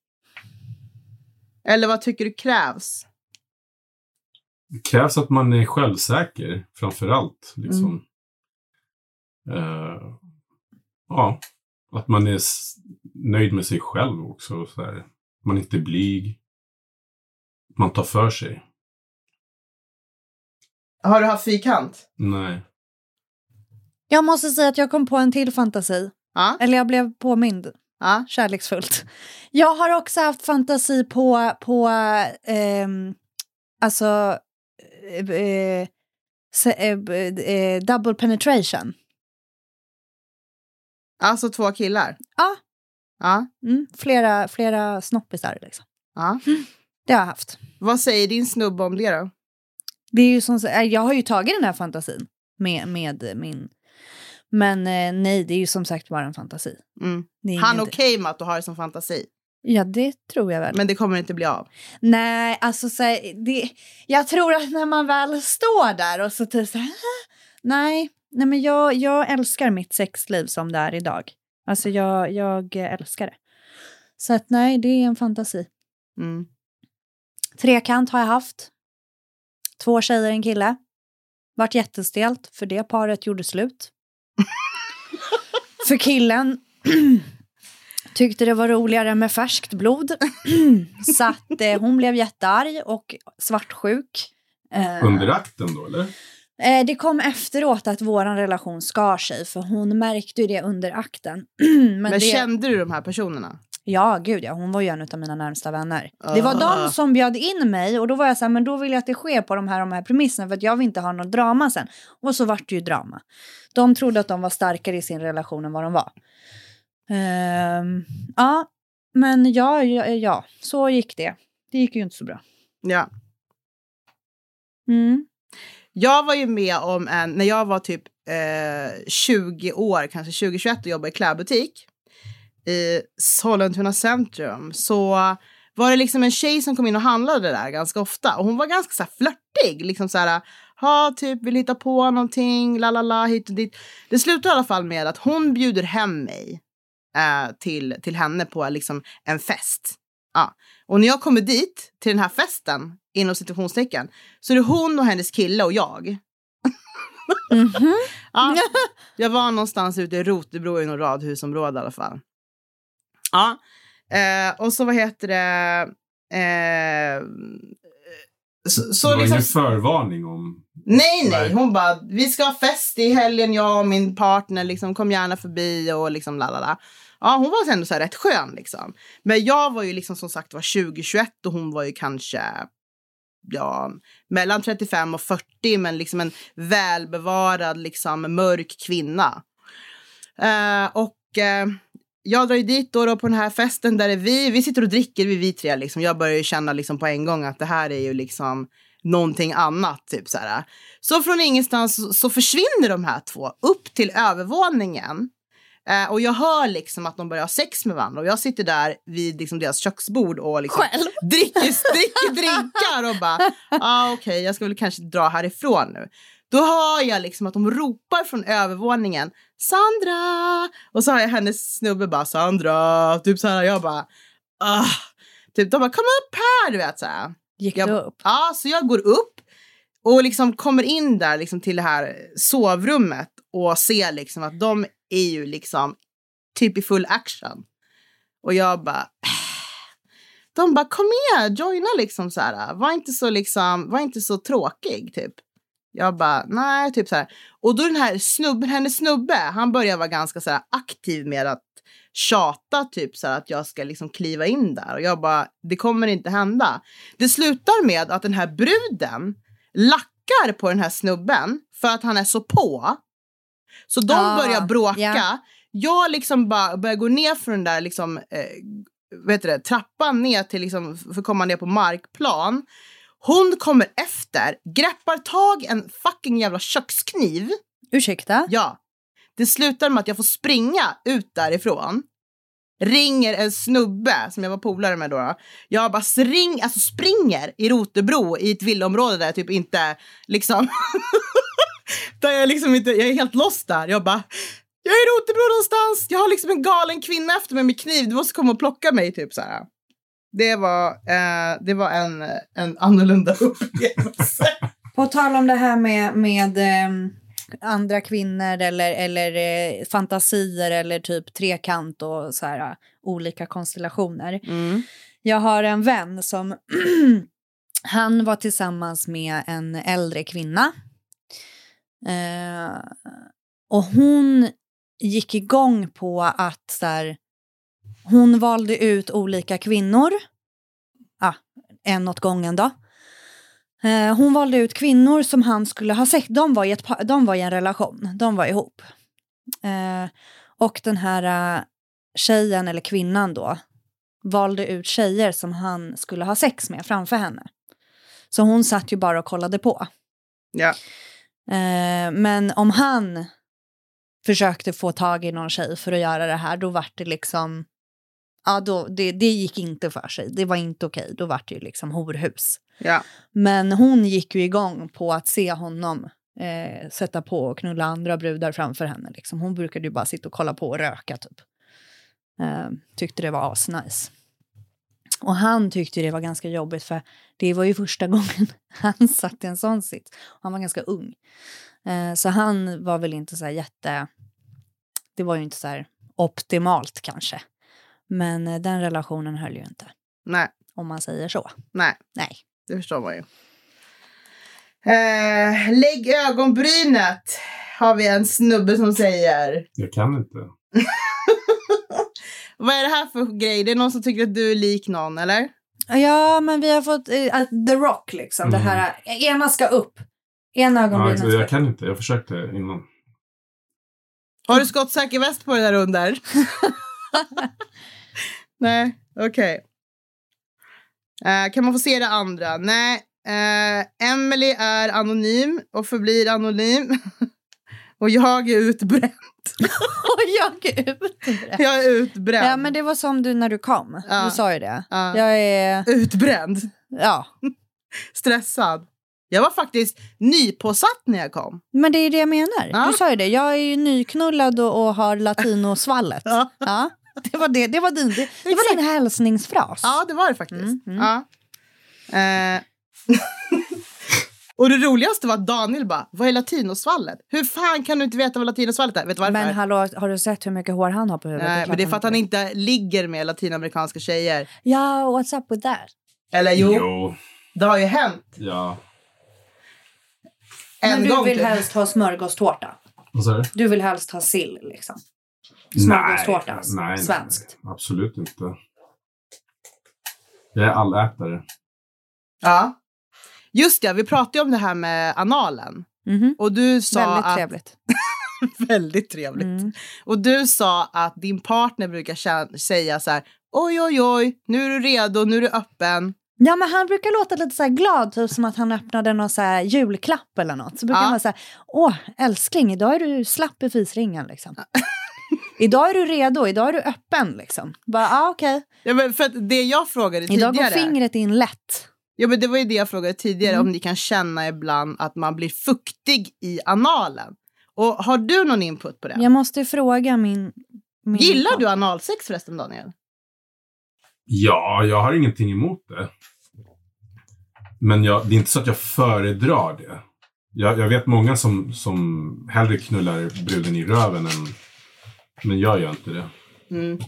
Eller vad tycker du krävs? Det krävs att man är självsäker framför allt. Liksom. Mm. Uh, ja, att man är nöjd med sig själv också. Så här. Man är inte blyg. Man tar för sig. Har du haft fyrkant? Nej. Jag måste säga att jag kom på en till fantasi. Ja. Eller jag blev påmind ja. kärleksfullt. Jag har också haft fantasi på, på ehm, alltså, eh, eh, se, eh, eh, double penetration. Alltså två killar? Ja. Ja. Mm, flera, flera snoppisar liksom. ja. Det har jag haft. Vad säger din snubbe om det då? Det är ju som, eh, jag har ju tagit den här fantasin med, med min... Men eh, nej, det är ju som sagt bara en fantasi. Mm. Han okej med att du har det som fantasi? Ja, det tror jag väl. Men det kommer inte bli av? Nej, alltså så här, det, jag tror att när man väl står där och så typ så här, nej, nej men jag, jag älskar mitt sexliv som det är idag. Alltså jag, jag älskar det. Så att nej, det är en fantasi. Mm. Trekant har jag haft. Två tjejer, en kille. Vart jättestelt, för det paret gjorde slut. för killen tyckte det var roligare med färskt blod. så att eh, hon blev jättearg och svartsjuk. Eh, Under akten då, eller? Eh, det kom efteråt att vår relation skar sig, för hon märkte ju det under akten. Men, Men, det, kände du de här personerna? Ja, gud ja. Hon var ju en av mina närmsta vänner. Det var Ah. de som bjöd in mig och då var jag så här, men då vill jag att det sker på de här, de här premisserna för att jag vill inte ha något drama sen. Och så vart det ju drama. De trodde att de var starkare i sin relation än vad de var. Ehm, ja, men ja, ja, ja, så gick det. Det gick ju inte så bra. Ja. Mm. Jag var ju med om en, när jag var typ eh, 20 år, kanske 20-21 och jobbade i klädbutik i Sollentuna centrum så var det liksom en tjej som kom in och handlade där ganska ofta och hon var ganska så här flörtig, liksom så här ha typ vill hitta på någonting, la la la hit och dit. Det slutar i alla fall med att hon bjuder hem mig eh, till, till henne på liksom en fest. Ja. Och när jag kommer dit till den här festen inom citationstecken så är det hon och hennes kille och jag. Mhm. Ja, jag var någonstans ute i Rotebro i något radhusområde i alla fall. Ja, eh, och så vad heter det? Eh, så, så det var liksom, ingen förvarning om... nej, nej, hon bara, vi ska ha fest i helgen, jag och min partner, liksom, kom gärna förbi och liksom la la la. Ja, hon var ändå så här rätt skön liksom. Men jag var ju liksom som sagt var 2021 och hon var ju kanske ja, mellan 35 och 40, men liksom en välbevarad, liksom mörk kvinna. Eh, och eh, jag drar ju dit då, då på den här festen där är vi, vi sitter och dricker, vi, vi tre liksom. Jag börjar ju känna liksom på en gång att det här är ju liksom någonting annat, typ så här. Så från ingenstans så- försvinner de här två upp till övervåningen. Eh, och jag hör liksom att de börjar ha sex med varandra och jag sitter där vid liksom deras köksbord och liksom Själv? dricker, dricker drinkar och bara, ah, okej, jag ska väl kanske dra härifrån nu. Då hör jag liksom att de ropar från övervåningen, Sandra! Och så har jag hennes snubbe bara, Sandra! Typ så här, jag bara, ah. Typ, de bara, kom upp här! Du vet så här. Gick Jag- du upp? Ja, så jag går upp och liksom kommer in där liksom till det här sovrummet och ser liksom att de är ju liksom typ i full action. Och jag bara... De bara kom med, joina liksom så här. Var inte så liksom, var inte så tråkig typ. Jag bara nej, typ så här. Och då den här snubben, hennes snubbe, han börjar vara ganska så aktiv med att tjata typ så här att jag ska liksom kliva in där och jag bara det kommer inte hända. Det slutar med att den här bruden lackar på den här snubben för att han är så på. Så de Ah, börjar bråka. ja. Jag liksom bara börjar gå ner från den där liksom, eh, vad heter det, trappan ner till liksom, för att komma ner på markplan. Hon kommer efter, greppar tag en fucking jävla kökskniv. Ursäkta? Ja. Det slutar med att jag får springa ut därifrån. Ringer en snubbe som jag var polare med då. Jag bara spring, alltså springer i Rotebro i ett villaområde där jag typ inte liksom... där jag liksom inte, jag är helt lost där. Jag bara, jag är i Rotebro någonstans. Jag har liksom en galen kvinna efter mig med kniv. Du måste komma och plocka mig typ så här. Det var, eh, det var en, en annorlunda upplevelse. På tal om det här med, med ehm, andra kvinnor eller, eller eh, fantasier eller typ trekant och så här eh, olika konstellationer. Mm. Jag har en vän som han var tillsammans med en äldre kvinna. Eh, och hon gick igång på att så här, hon valde ut olika kvinnor. Ah, en åt gången då. Eh, hon valde ut kvinnor som han skulle ha sex. De var i, ett, de var i en relation. De var ihop. Eh, och den här eh, tjejen eller kvinnan då valde ut tjejer som han skulle ha sex med framför henne. Så hon satt ju bara och kollade på. Ja. Men om han försökte få tag i någon tjej för att göra det här, då var det liksom... Ja, då, det, det gick inte för sig. Det var inte okej. Då var det ju liksom horhus. Ja. Men hon gick ju igång på att se honom eh, sätta på och knulla andra brudar framför henne. Liksom. Hon brukade ju bara sitta och kolla på och röka typ. Eh, tyckte det var asnice. Och han tyckte det var ganska jobbigt för det var ju första gången han satt i en sån sits. Han var ganska ung. Eh, så han var väl inte så här jätte... Det var ju inte så här optimalt kanske. Men eh, den relationen höll ju inte, Nej. om man säger så. Nej. Nej. Det förstår man ju. Eh, lägg ögonbrynet har vi en snubbe som säger. Jag kan inte. Vad är det här för grej? Det är någon som tycker att du är lik någon, eller? Ja, men vi har fått att The Rock liksom. Det Mm. här, eh, ena ska upp. Ena Ja, ögonbrynet ska jag kan inte. Jag försökte innan. Har du skottsäker väst på det där under? Nej, okej. Eh, kan man få se det andra? Nej. Uh, Emily är anonym och förblir anonym. och jag är utbränd. Och jag är utbränd. Jag är utbränd. Ja, men det var som du när du kom. Ja. Du sa ju det. Ja. Jag är... Utbränd. Ja. Stressad. Jag var faktiskt nypåsatt när jag kom. Men det är det jag menar. Ja. Du sa ju det. Jag är ju nyknullad och, och har latinosvallet. Ja. Ja. Det var, det, det var din, det, det var din hälsningsfras. Ja, det var det faktiskt. Mm, mm. Ja. Eh. och det roligaste var att Daniel bara, vad är latinosvallet? Hur fan kan du inte veta vad latinosvallet är? Vet du varför? Men hallå, har du sett hur mycket hår han har på huvudet? Nej, men det är för att han inte ligger med latinamerikanska tjejer. Ja, what's up with that? Eller jo, Jo. det har ju hänt Ja. en Men du gång. vill typ. helst ha smörgåstårta. Vad sa du? Du vill helst ha sill liksom. Smörgåstårta, alltså. nej, svenskt. Nej, absolut inte. Jag är allätare. Ja. Just det, vi pratade ju om det här med analen. Mhm. Och du sa Väldigt att... trevligt. Väldigt trevligt. Mm. Och du sa att din partner brukar kä- säga så här, oj, oj, oj, nu är du redo, nu är du öppen. Ja, men han brukar låta lite så här glad, typ som att han öppnade någon så här julklapp eller något. Så brukar Ja. han vara så här, åh älskling, idag är du slapp i fisringen liksom. idag är du redo, idag är du öppen liksom. Bara, ah, okej. Ja, men för att det jag frågade Idag går tidigare, fingret in lätt. ja, men det var ju det jag frågade tidigare, Mm. om ni kan känna ibland att man blir fuktig i analen. Och har du någon input på det? Jag måste fråga min... min Gillar du analsex förresten, Daniel? Ja, jag har ingenting emot det. Men jag, det är inte så att jag föredrar det. Jag, jag vet många som, som hellre knullar bruden i röven än... Men jag gör inte det. Mm.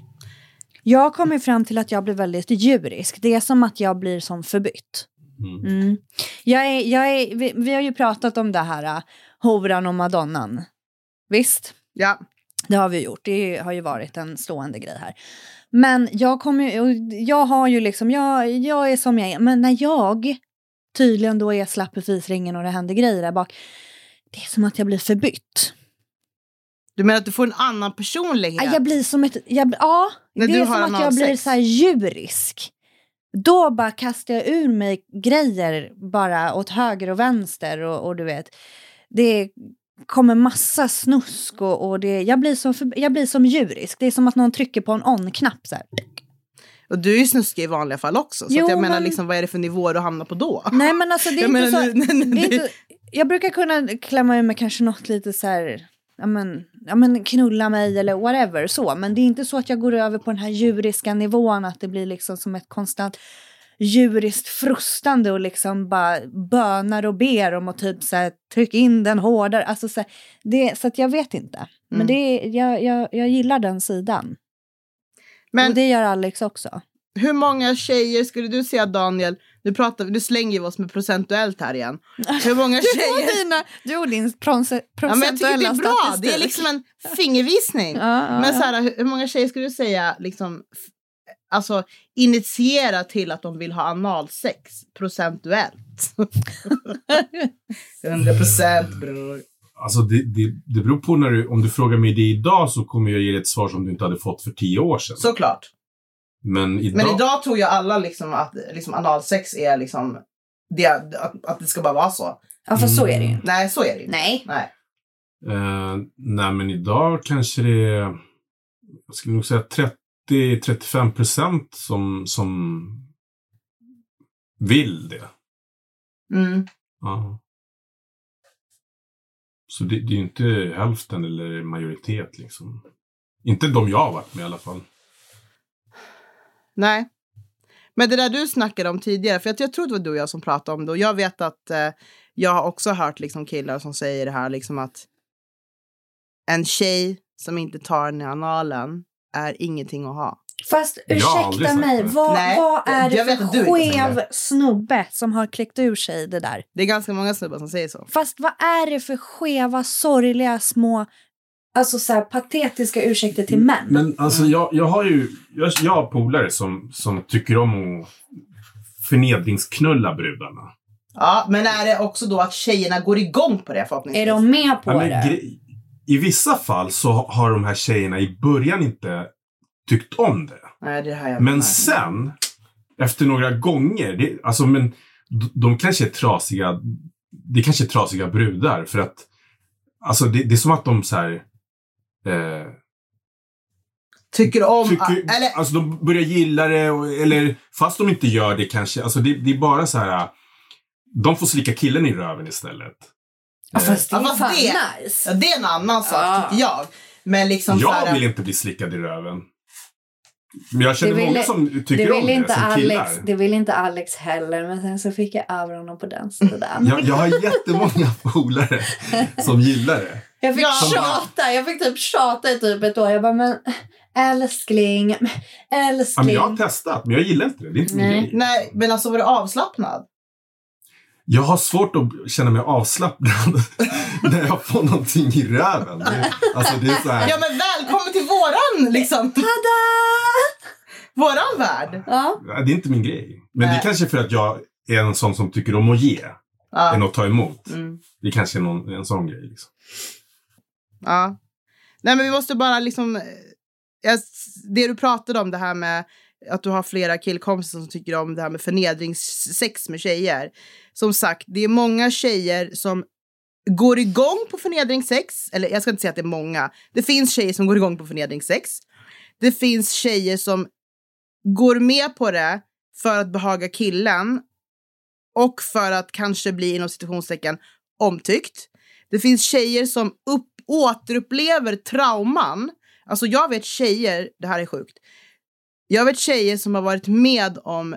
Jag kommer fram till att jag blir väldigt djurisk. Det är som att jag blir som förbytt. Mm. Mm. Jag är, jag är, vi, vi har ju pratat om det här, uh, horan och madonnan. Visst? Ja. Det har vi gjort. Det har ju varit en stående grej här. Men jag kommer jag har ju liksom, jag, jag är som jag är. Men när jag tydligen då är slapp i fisringen och det händer grejer där bak. Det är som att jag blir förbytt. Du menar att du får en annan personlighet? Ja, Jag blir som ett, jag, ja, När det du är har som att jag blir analsex. så här djurisk. Då bara kastar jag ur mig grejer bara åt höger och vänster och, och du vet. Det kommer massa snusk och, och det, jag, blir som, jag blir som djurisk. Det är som att någon trycker på en on-knapp så här. Och du är ju snuskig i vanliga fall också. Så Jo, jag menar, men- liksom, vad är det för nivå du hamnar på då? Nej men alltså det är Jag inte menar, så. nu- nu- nu- det är inte, jag brukar kunna klämma ur mig kanske något lite så här. Ja men, ja men knulla mig eller whatever så. Men det är inte så att jag går över på den här djuriska nivån att det blir liksom som ett konstant djuriskt frustande och liksom bara bönar och ber om att typ så här, trycka in den hårdare. Alltså, så, här, det, så att jag vet inte. Men Mm. det, jag, jag, jag gillar den sidan. Men och det gör Alex också. hur många tjejer skulle du säga Daniel, nu, pratar, nu slänger vi oss med procentuellt här igen. Hur många Du och, tjejer... dina, du och din proce- Ja, men jag tycker det procentuella är bra, det är liksom en fingervisning. Ja, ja, Men ja. så här, hur, många tjejer skulle du säga liksom, alltså, initiera till att de vill ha analsex procentuellt? 100 procent bror. Alltså det, det, det beror på när du, om du frågar mig det idag så kommer jag ge dig ett svar som du inte hade fått för tio år sedan. Såklart. Men idag, Men idag tror jag alla liksom att liksom, analsex är liksom det, att, att det ska bara vara så. ja, för så är det ju. Nej, så är det inte. Nej. Nej. Eh, nej, men idag kanske det är, jag skulle nog säga 30-35 procent som, som vill det. Mm. Ja. Så det, det är ju inte hälften eller majoritet liksom. Inte de jag har varit med i alla fall. Nej. Men det där du snackade om tidigare, för jag, jag tror det var du och jag som pratade om det och jag vet att eh, jag har också hört liksom, killar som säger det här liksom att en tjej som inte tar den i analen är ingenting att ha. Fast ursäkta mig, vad, Nej, vad är det för du skev snubbe som har kläckt ur sig det där? Det är ganska många snubbar som säger så. Fast vad är det för skeva, sorgliga, små, alltså så här patetiska ursäkter till män? Men alltså jag, jag har ju, jag, jag har polare som, som tycker om att förnedringsknulla brudarna. Ja, men är det också då att tjejerna går igång på det förhoppningsvis? är de med på Ja, men det? I vissa fall så har de här tjejerna i början inte tyckt om det. Nej, det här jag Men sen, efter några gånger, det, alltså men de, de kanske är trasiga, det kanske är trasiga brudar för att, alltså det, det är som att de så här, eh, Tycker om... tycker, eller, alltså de börjar gilla det, och, eller fast de inte gör det kanske, alltså det, det är bara så här, de får slicka killen i röven istället. Ja, fast det Ja, är fast fan det- nice. ja, det är en annan sak Ja. tycker jag. Men liksom så jag här, vill inte bli slickad i röven. Men jag känner Det ville- många som Det tycker om vill, det, inte som killar. Alex, det vill inte Alex heller, men sen så fick jag över honom på den sidan. Jag, jag har jättemånga polare som gillar det. Jag fick Ja. tjata, jag fick typ tjata i typ ett år. Jag bara, men älskling, Ja, men älskling. jag har testat, men jag gillar inte det. Det är inte min Nej. grej. Nej, men alltså var du avslappnad? Jag har svårt att känna mig avslappnad när jag får någonting i röven. Det, alltså det är så här, Ja men välkommen till våran liksom, Tada! våran värld. Ja. det är inte min grej. Men det Nej. är kanske för att jag är en sån som tycker om att ge, än Ja. att ta emot. Mm. Det kanske är någon, en sån grej. Liksom. ja. Nej men vi måste bara liksom, eh, det du pratade om det här med att du har flera killkompisar som tycker om det här med förnedringssex med tjejer. Som sagt, det är många tjejer som går igång på förnedringssex. Eller jag ska inte säga att det är många. Det finns tjejer som går igång på förnedringssex. Det finns tjejer som går med på det för att behaga killen och för att kanske bli inom citationstecken omtyckt. Det finns tjejer som upp, återupplever trauman. Alltså jag vet tjejer, det här är sjukt. Jag vet tjejer som har varit med om,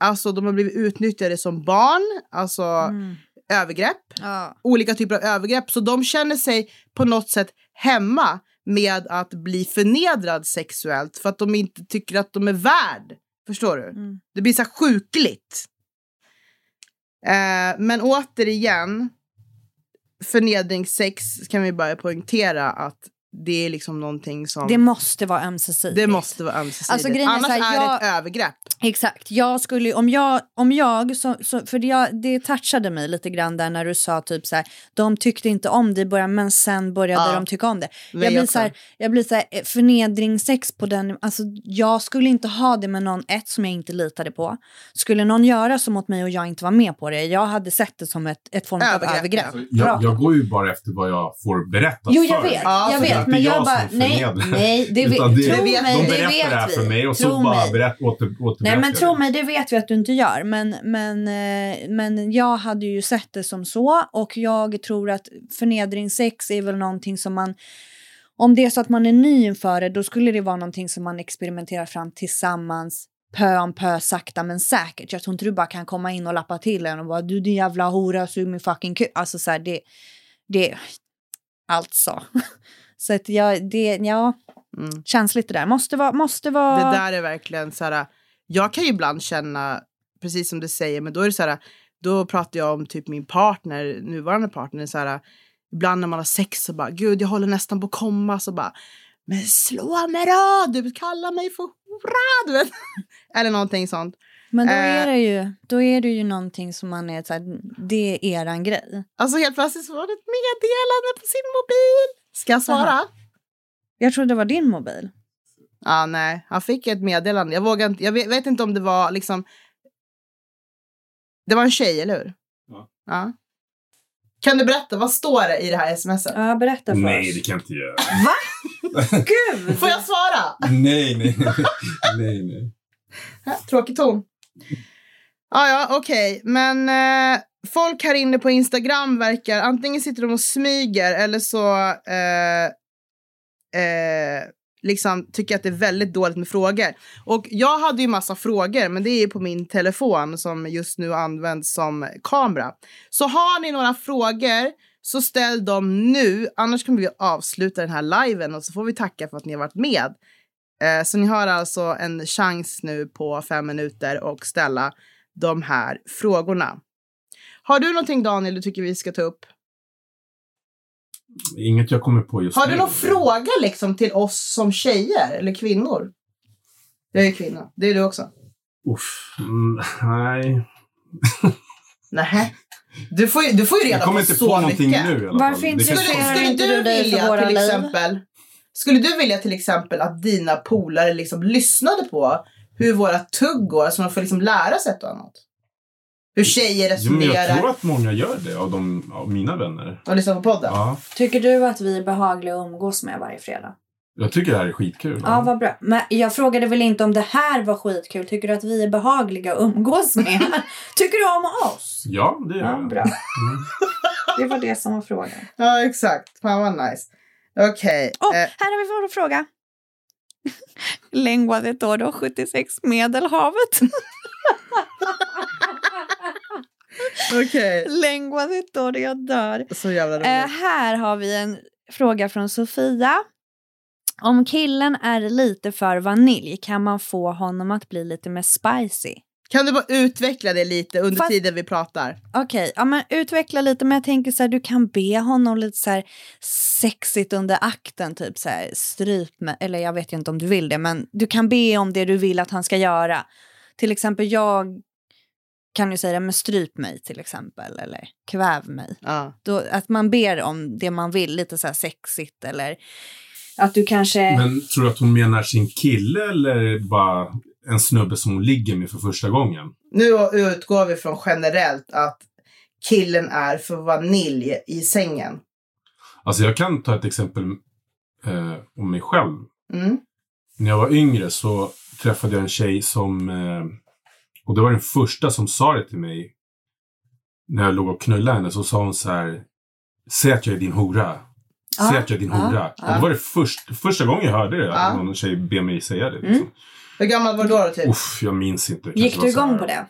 alltså de har blivit utnyttjade som barn, alltså Mm. övergrepp Ja. olika typer av övergrepp. Så de känner sig på något sätt hemma med att bli förnedrad sexuellt för att de inte tycker att de är värd. Förstår du? Mm. Det blir så här sjukligt. Eh, men återigen, förnedringssex kan vi bara poängtera att det är liksom någonting som... Det måste vara ömsesidigt. det måste vara ömsesidigt. Alltså, grejen är Annars så här, är jag- det ett övergrepp. Exakt. Jag skulle, om jag, om jag så, så, för det, jag, det touchade mig lite grann där när du sa typ så här, de tyckte inte om det i början men sen började Ja. de tycka om det. Jag blir, så här, jag blir så här, förnedringssex på den, alltså jag skulle inte ha det med någon, ett som jag inte litade på. Skulle någon göra så mot mig och jag inte var med på det, jag hade sett det som ett, ett form av Övergrepp. övergrepp. Alltså, jag, jag går ju bara efter vad jag får berättat Jo, jag för vet, jag är vet, inte men jag jag bara, nej, nej, det, vet, det- tro vet- mig, de det berättar vet det här vi. för mig och så Tro bara mig. berätt, åter, återberättar Nej men tro det. mig, det vet vi att du inte gör. Men, men, eh, men jag hade ju sett det som så och jag tror att förnedringssex är väl någonting som man om det är så att man är ny inför det, då skulle det vara någonting som man experimenterar fram tillsammans pö om pö, sakta men säkert. Jag tror inte du bara kan komma in och lappa till en och bara du din jävla hora, sug min fucking kuk. Alltså så här, det, det, alltså. Så att jag, det, ja, Mm. känsligt det där. Måste vara, måste vara. Det där är verkligen så här. Jag kan ju ibland känna, precis som du säger, men då är det så här. Då pratar jag om typ min partner, nuvarande partner, så här. Ibland när man har sex så bara, gud jag håller nästan på att komma, så bara, men slå mig då, du kallar mig för hora, du vet. Eller någonting sånt. Men då Eh. är det ju, då är det ju någonting som man är så här, det är eran grej. Alltså helt plötsligt så var det ett meddelande på sin mobil. Ska jag svara? Aha. Jag trodde det var din mobil. Ja, nej, han fick ett meddelande. Jag vågar inte, jag vet, vet inte om det var liksom. Det var en tjej, eller hur? Ja. ja. Kan du berätta, vad står det i det här smset? Ja, berätta för Nej, oss. det kan jag inte göra. Gud! Får jag svara? nej, nej, nej, nej. Tråkig ton. Ja, ja, okej. Men eh, folk här inne på Instagram verkar antingen sitter de och smyger eller så eh, eh, liksom tycker att det är väldigt dåligt med frågor. Och jag hade ju massa frågor, men det är ju på min telefon som just nu används som kamera. Så har ni några frågor så ställ dem nu, annars kommer vi avsluta den här liven och så får vi tacka för att ni har varit med. Eh, så ni har alltså en chans nu på fem minuter och ställa de här frågorna. Har du någonting Daniel du tycker vi ska ta upp? Inget jag kommer på just Har nu. du någon fråga liksom till oss som tjejer eller kvinnor? Jag är kvinna, det är du också. Uff, mm, nej. Nej. Du får ju, du får ju reda Jag på inte så på någonting mycket. nu i alla Varför fall. Intresserar skulle inte du dig för vilja våra till liv? exempel Skulle du vilja till exempel att dina polare liksom lyssnade på hur våra tugg går så man får liksom lära sig ett och annat? Hur tjejer Jo, men jag resonerar tror att många gör det av, de, av mina vänner. och lyssnar på podden? Ja, Tycker du att vi är behagliga att umgås med varje fredag? jag tycker det här är skitkul. Ja, vad bra. Men jag frågade väl inte om det här var skitkul. Tycker du att vi är behagliga att umgås med? Tycker du om oss? ja det gör Ja, jag. bra. Mm. Det var det som var frågan. Ja, exakt. Fan vad nice. Okej. Åh, eh, här har vi vår fråga. Lengua de todo 76 Medelhavet. Okej. Lengua de jag dör. Så jävla roligt. Eh, här har vi en fråga från Sofia. Om killen är lite för vanilj, kan man få honom att bli lite mer spicy? Kan du bara utveckla det lite under Fast- tiden vi pratar? Okej, ja, men utveckla lite. Men jag tänker så här, du kan be honom lite så här sexigt under akten. Typ så här, stryp mig. Eller jag vet ju inte om du vill det, men du kan be om det du vill att han ska göra. Till exempel jag kan ju säga det, men stryp mig till exempel. Eller kväv mig. Ja. Då, att man ber om det man vill, lite så här sexigt. Eller att du kanske... Men tror du att hon menar sin kille eller bara en snubbe som hon ligger med för första gången? Nu utgår vi från generellt att killen är för vanilj i sängen. Alltså jag kan ta ett exempel eh, om mig själv. Mm. När jag var yngre så träffade jag en tjej som... Eh, och det var den första som sa det till mig. När jag låg och knullade henne så sa hon så här. Säg att jag är din hora. Säg Ja, att jag är din ja, hora. ja. Och det var det först, första gången jag hörde det. Att någon tjej ber mig säga det. Liksom. Hur gammal var du då, då typ? Uff, jag minns inte. Det Gick du igång här- på det?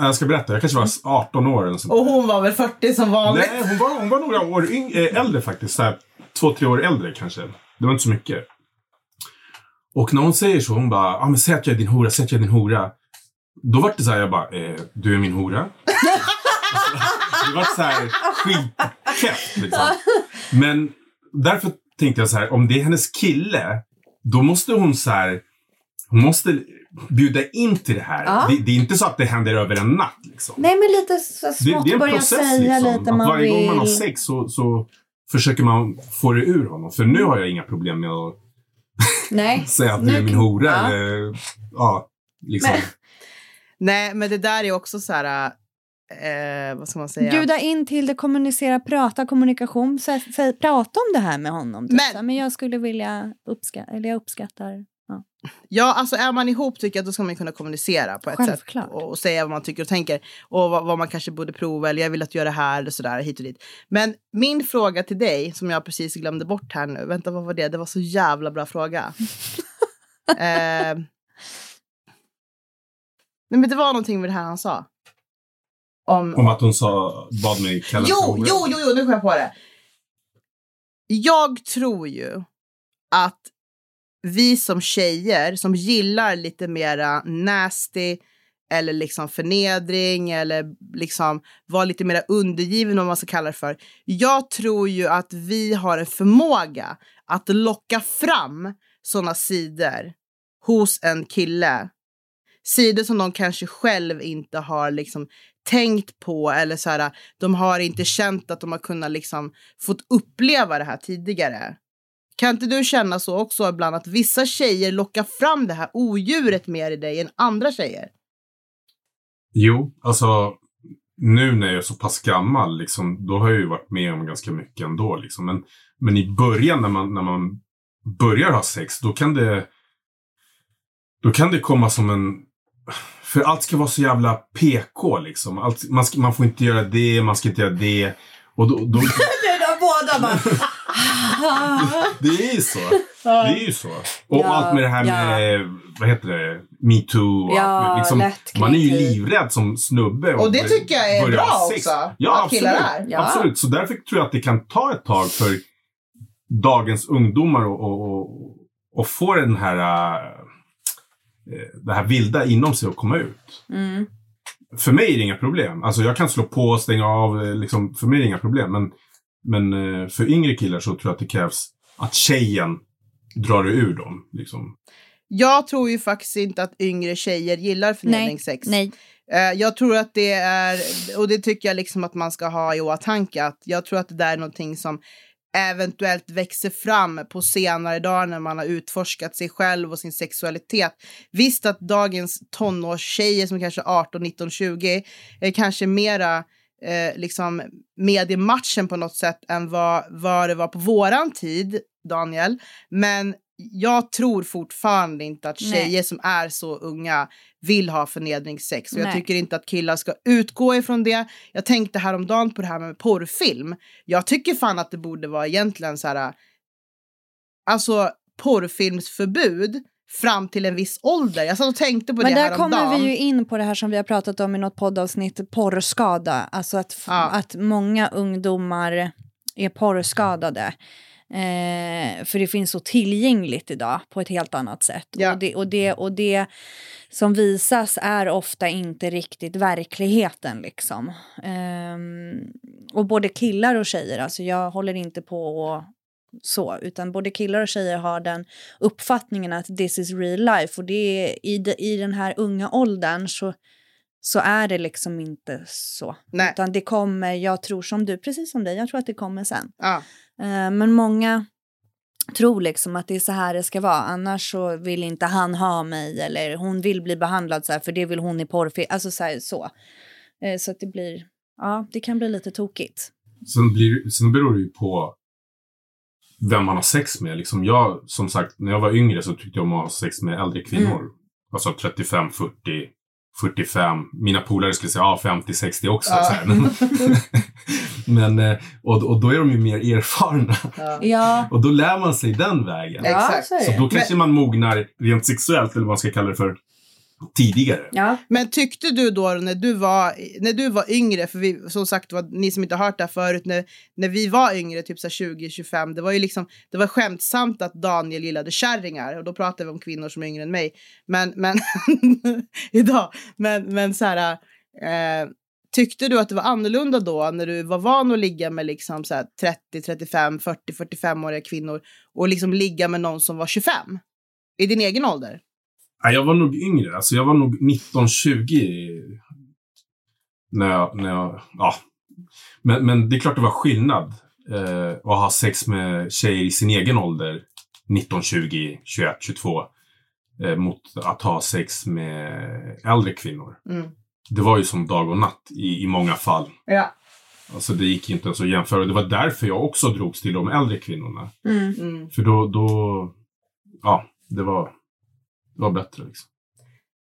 Jag ska berätta. Jag kanske var 18 år. Eller sånt Och hon var väl 40 som vanligt? Nej, hon var, hon var några år eh, äldre faktiskt. Så här, två, tre år äldre kanske. Det var inte så mycket. Och när hon säger så, hon bara, ah, men säg att jag är din hora, säg att jag är din hora. Då var det så här, jag bara, eh, du är min hora. det var så här skitkäft liksom. Men därför tänkte jag så här, om det är hennes kille, då måste hon så här, hon måste bjuda in till det här. Ja. Det, det är inte så att det händer över en natt liksom. Nej, men lite så Det, smått det en börja process säga liksom. lite man varje vill. gång man har sex så, så försöker man få det ur honom. För nu har jag inga problem med att säga att du är min hora. ja. Eller, ja, liksom. Men- Nej, men det där är också så här... Eh, vad ska man säga? Bjuda in till det, kommunicera, prata kommunikation. Sä, sä, prata om det här med honom. Typ. Men- Men, men jag skulle vilja uppskatta, eller jag uppskattar. Ja. Ja, alltså är man ihop tycker jag att då ska man kunna kommunicera på ett Självklart. sätt. Och, och säga vad man tycker och tänker. Och vad, vad man kanske borde prova eller jag vill att du gör det här eller sådär hit och dit. Men min fråga till dig som jag precis glömde bort här nu. Vänta, vad var det? Det var så jävla bra fråga. eh, Nej, men det var någonting med det här han sa. Om, Om att hon sa, bad mig kalla Jo, jo, jo, jo, nu kom jag på det. Jag tror ju att vi som tjejer som gillar lite mera nasty eller liksom förnedring eller liksom vara lite mer undergiven vad man ska kalla det för. Jag tror ju att vi har en förmåga att locka fram sådana sidor hos en kille. Sidor som de kanske själv inte har liksom tänkt på eller så här, de har inte känt att de har kunnat liksom fått uppleva det här tidigare. Kan inte du känna så också ibland att vissa tjejer lockar fram det här odjuret mer i dig än andra tjejer? Jo, alltså nu när jag är så pass gammal, liksom, då har jag ju varit med om ganska mycket ändå. Liksom. Men, men i början när man, när man börjar ha sex, då kan det då kan det komma som en... För allt ska vara så jävla PK liksom. Allt, man, ska, man får inte göra det, man ska inte göra det. Och då, då, båda bara... det är ju så. Det är ju så. Och Ja, allt med det här ja. med, vad heter det, metoo. och Ja, allt liksom, lätt man är ju livrädd som snubbe. Och det tycker jag är börjar bra sex. också, Ja, att killar absolut. är. Ja. Absolut. Så därför tror jag att det kan ta ett tag för dagens ungdomar och, och, och, och få den här, äh, det här vilda inom sig att komma ut. Mm. För mig är det inga problem. Alltså jag kan slå på och stänga av. eh, Liksom, för mig är det inga problem. Men, men eh, för yngre killar så tror jag att det krävs att tjejen drar det ur dem. Liksom. Jag tror ju faktiskt inte att yngre tjejer gillar förnedringssex. Nej. Eh, jag tror att det är, och det tycker jag liksom att man ska ha i åtanke, att jag tror att det där är någonting som eventuellt växer fram på senare dagar när man har utforskat sig själv och sin sexualitet. Visst att dagens tonårstjejer som kanske är 18, 19, 20 är kanske mera eh, liksom med i matchen på något sätt än vad, vad det var på våran tid, Daniel. Men jag tror fortfarande inte att Nej. tjejer som är så unga vill ha förnedringssex. Och jag Nej. tycker inte att killar ska utgå ifrån det. Jag tänkte häromdagen på det här med porrfilm. Jag tycker fan att det borde vara egentligen så här... Alltså porrfilmsförbud fram till en viss ålder. Jag satt och tänkte på Men det där häromdagen. kommer vi ju in på det här som vi har pratat om i något poddavsnitt, porrskada. Alltså att, Ja. att många ungdomar är porrskadade. Eh, för det finns så tillgängligt idag på ett helt annat sätt. Ja. Och, det, och, det, och det som visas är ofta inte riktigt verkligheten. Liksom. Ehm, och både killar och tjejer, alltså jag håller inte på och så, utan både killar och tjejer har den uppfattningen att this is real life och det är, i, de, i den här unga åldern så, så är det liksom inte så. Nej. Utan det kommer, jag tror som du, precis som dig, jag tror att det kommer sen. Ja. Eh, men många tror liksom att det är så här det ska vara, annars så vill inte han ha mig eller hon vill bli behandlad så här för det vill hon i porrfilm, alltså så. Här, så. Eh, så att det blir, ja, det kan bli lite tokigt. Sen, blir, sen beror det ju på vem man har sex med. Liksom jag, som sagt, när jag var yngre så tyckte jag om att ha sex med äldre kvinnor. Alltså 35, 40, 45. Mina polare skulle säga ja, 50, 60 också. Ja. Men, men, eh, och, och då är de ju mer erfarna. Ja. Och då lär man sig den vägen. Ja. Exakt. så då kanske man mognar rent sexuellt, eller vad man ska kalla det för, tidigare. Ja. Men tyckte du då när du var, när du var yngre, för vi, som sagt var, ni som inte har hört det här förut, när, när vi var yngre, typ 20-25, det var ju liksom, det var skämtsamt att Daniel gillade kärringar och då pratar vi om kvinnor som är yngre än mig. Men, men idag, men, men så här, eh, tyckte du att det var annorlunda då när du var van att ligga med liksom så här 30, 35, 40, 45-åriga kvinnor och liksom ligga med någon som var 25? I din egen ålder? Jag var nog yngre. Alltså jag var nog 19-20 när jag, när jag, ja. Men, men det är klart det var skillnad eh, att ha sex med tjejer i sin egen ålder, 19, 20, 21, 22, eh, mot att ha sex med äldre kvinnor. Mm. Det var ju som dag och natt i, i många fall. Ja. Alltså det gick inte ens att jämföra. Det var därför jag också drogs till de äldre kvinnorna. Mm. Mm. För då, då ja, det var, var bättre liksom.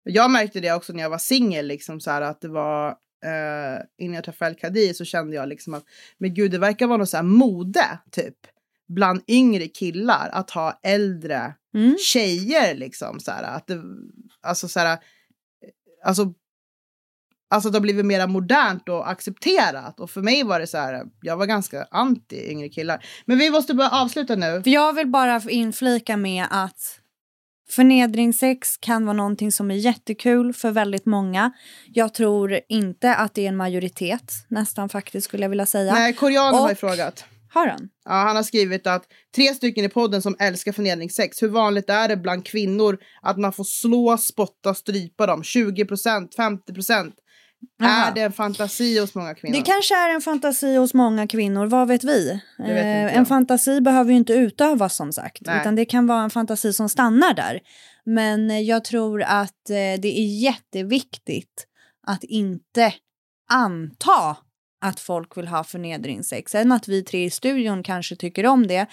Jag märkte det också när jag var singel, liksom så här att det var eh, innan jag träffade El så kände jag liksom att men gud, det verkar vara något så här mode typ bland yngre killar att ha äldre Mm. tjejer liksom så här att det, alltså så här alltså, alltså det har blivit mer modernt och accepterat. Och för mig var det så här, jag var ganska anti yngre killar. Men vi måste börja avsluta nu. För jag vill bara inflika med att förnedringssex kan vara någonting som är jättekul för väldigt många. Jag tror inte att det är en majoritet, nästan faktiskt skulle jag vilja säga. Nej, koreanen har ju frågat. Har han? Ja, han har skrivit att tre stycken i podden som älskar förnedringssex. Hur vanligt är det bland kvinnor att man får slå, spotta, strypa dem? 20 procent, 50 procent. Är det en fantasi hos många kvinnor? Det kanske är en fantasi hos många kvinnor, vad vet vi? vet Eh, en fantasi behöver ju inte utövas som sagt, Nej. utan det kan vara en fantasi som stannar där. Men eh, jag tror att eh, det är jätteviktigt att inte anta att folk vill ha förnedringssex. Sen att vi tre i studion kanske tycker om det.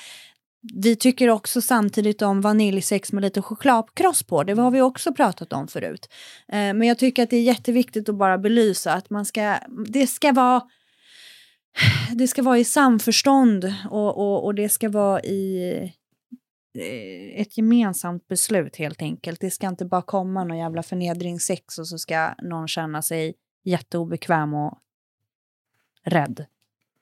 Vi tycker också samtidigt om vaniljsex med lite chokladkross på. Det har vi också pratat om förut. Eh, men jag tycker att det är jätteviktigt att bara belysa att man ska, det ska vara det ska vara i samförstånd och, och, och det ska vara i eh, ett gemensamt beslut helt enkelt. Det ska inte bara komma någon jävla förnedringssex och så ska någon känna sig jätteobekväm och rädd.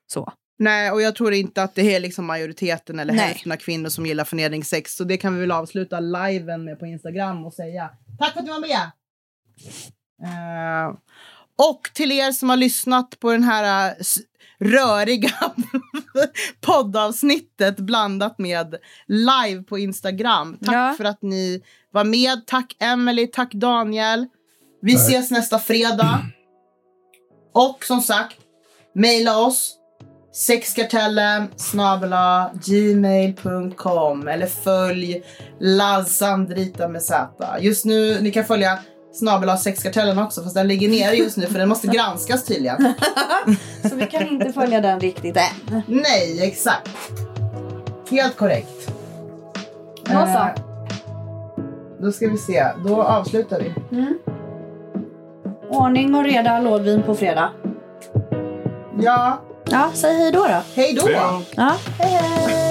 Så. Nej, och jag tror inte att det är liksom majoriteten eller Nej. hälften av kvinnor som gillar förnedringssex. Så det kan vi väl avsluta liven med på Instagram och säga. Tack för att du var med! Eh, och till er som har lyssnat på den här eh, röriga poddavsnittet blandat med live på Instagram. Tack Ja. för att ni var med. Tack Emily, tack Daniel. Vi Tack. ses nästa fredag. Och som sagt, mejla oss sexkartellen snabela gmail.com eller följ Lazandrita med Z. Just nu, ni kan följa snabela sexkartellen också fast den ligger nere just nu för den måste granskas tydligen. så vi kan inte följa den riktigt än. Nej, exakt. Helt korrekt. Då så. Eh, Då ska vi se, då avslutar vi. Ordning och reda, lådvin på fredag. Ja, Ja, säg hej då då. hej då! Ja. Hej hej!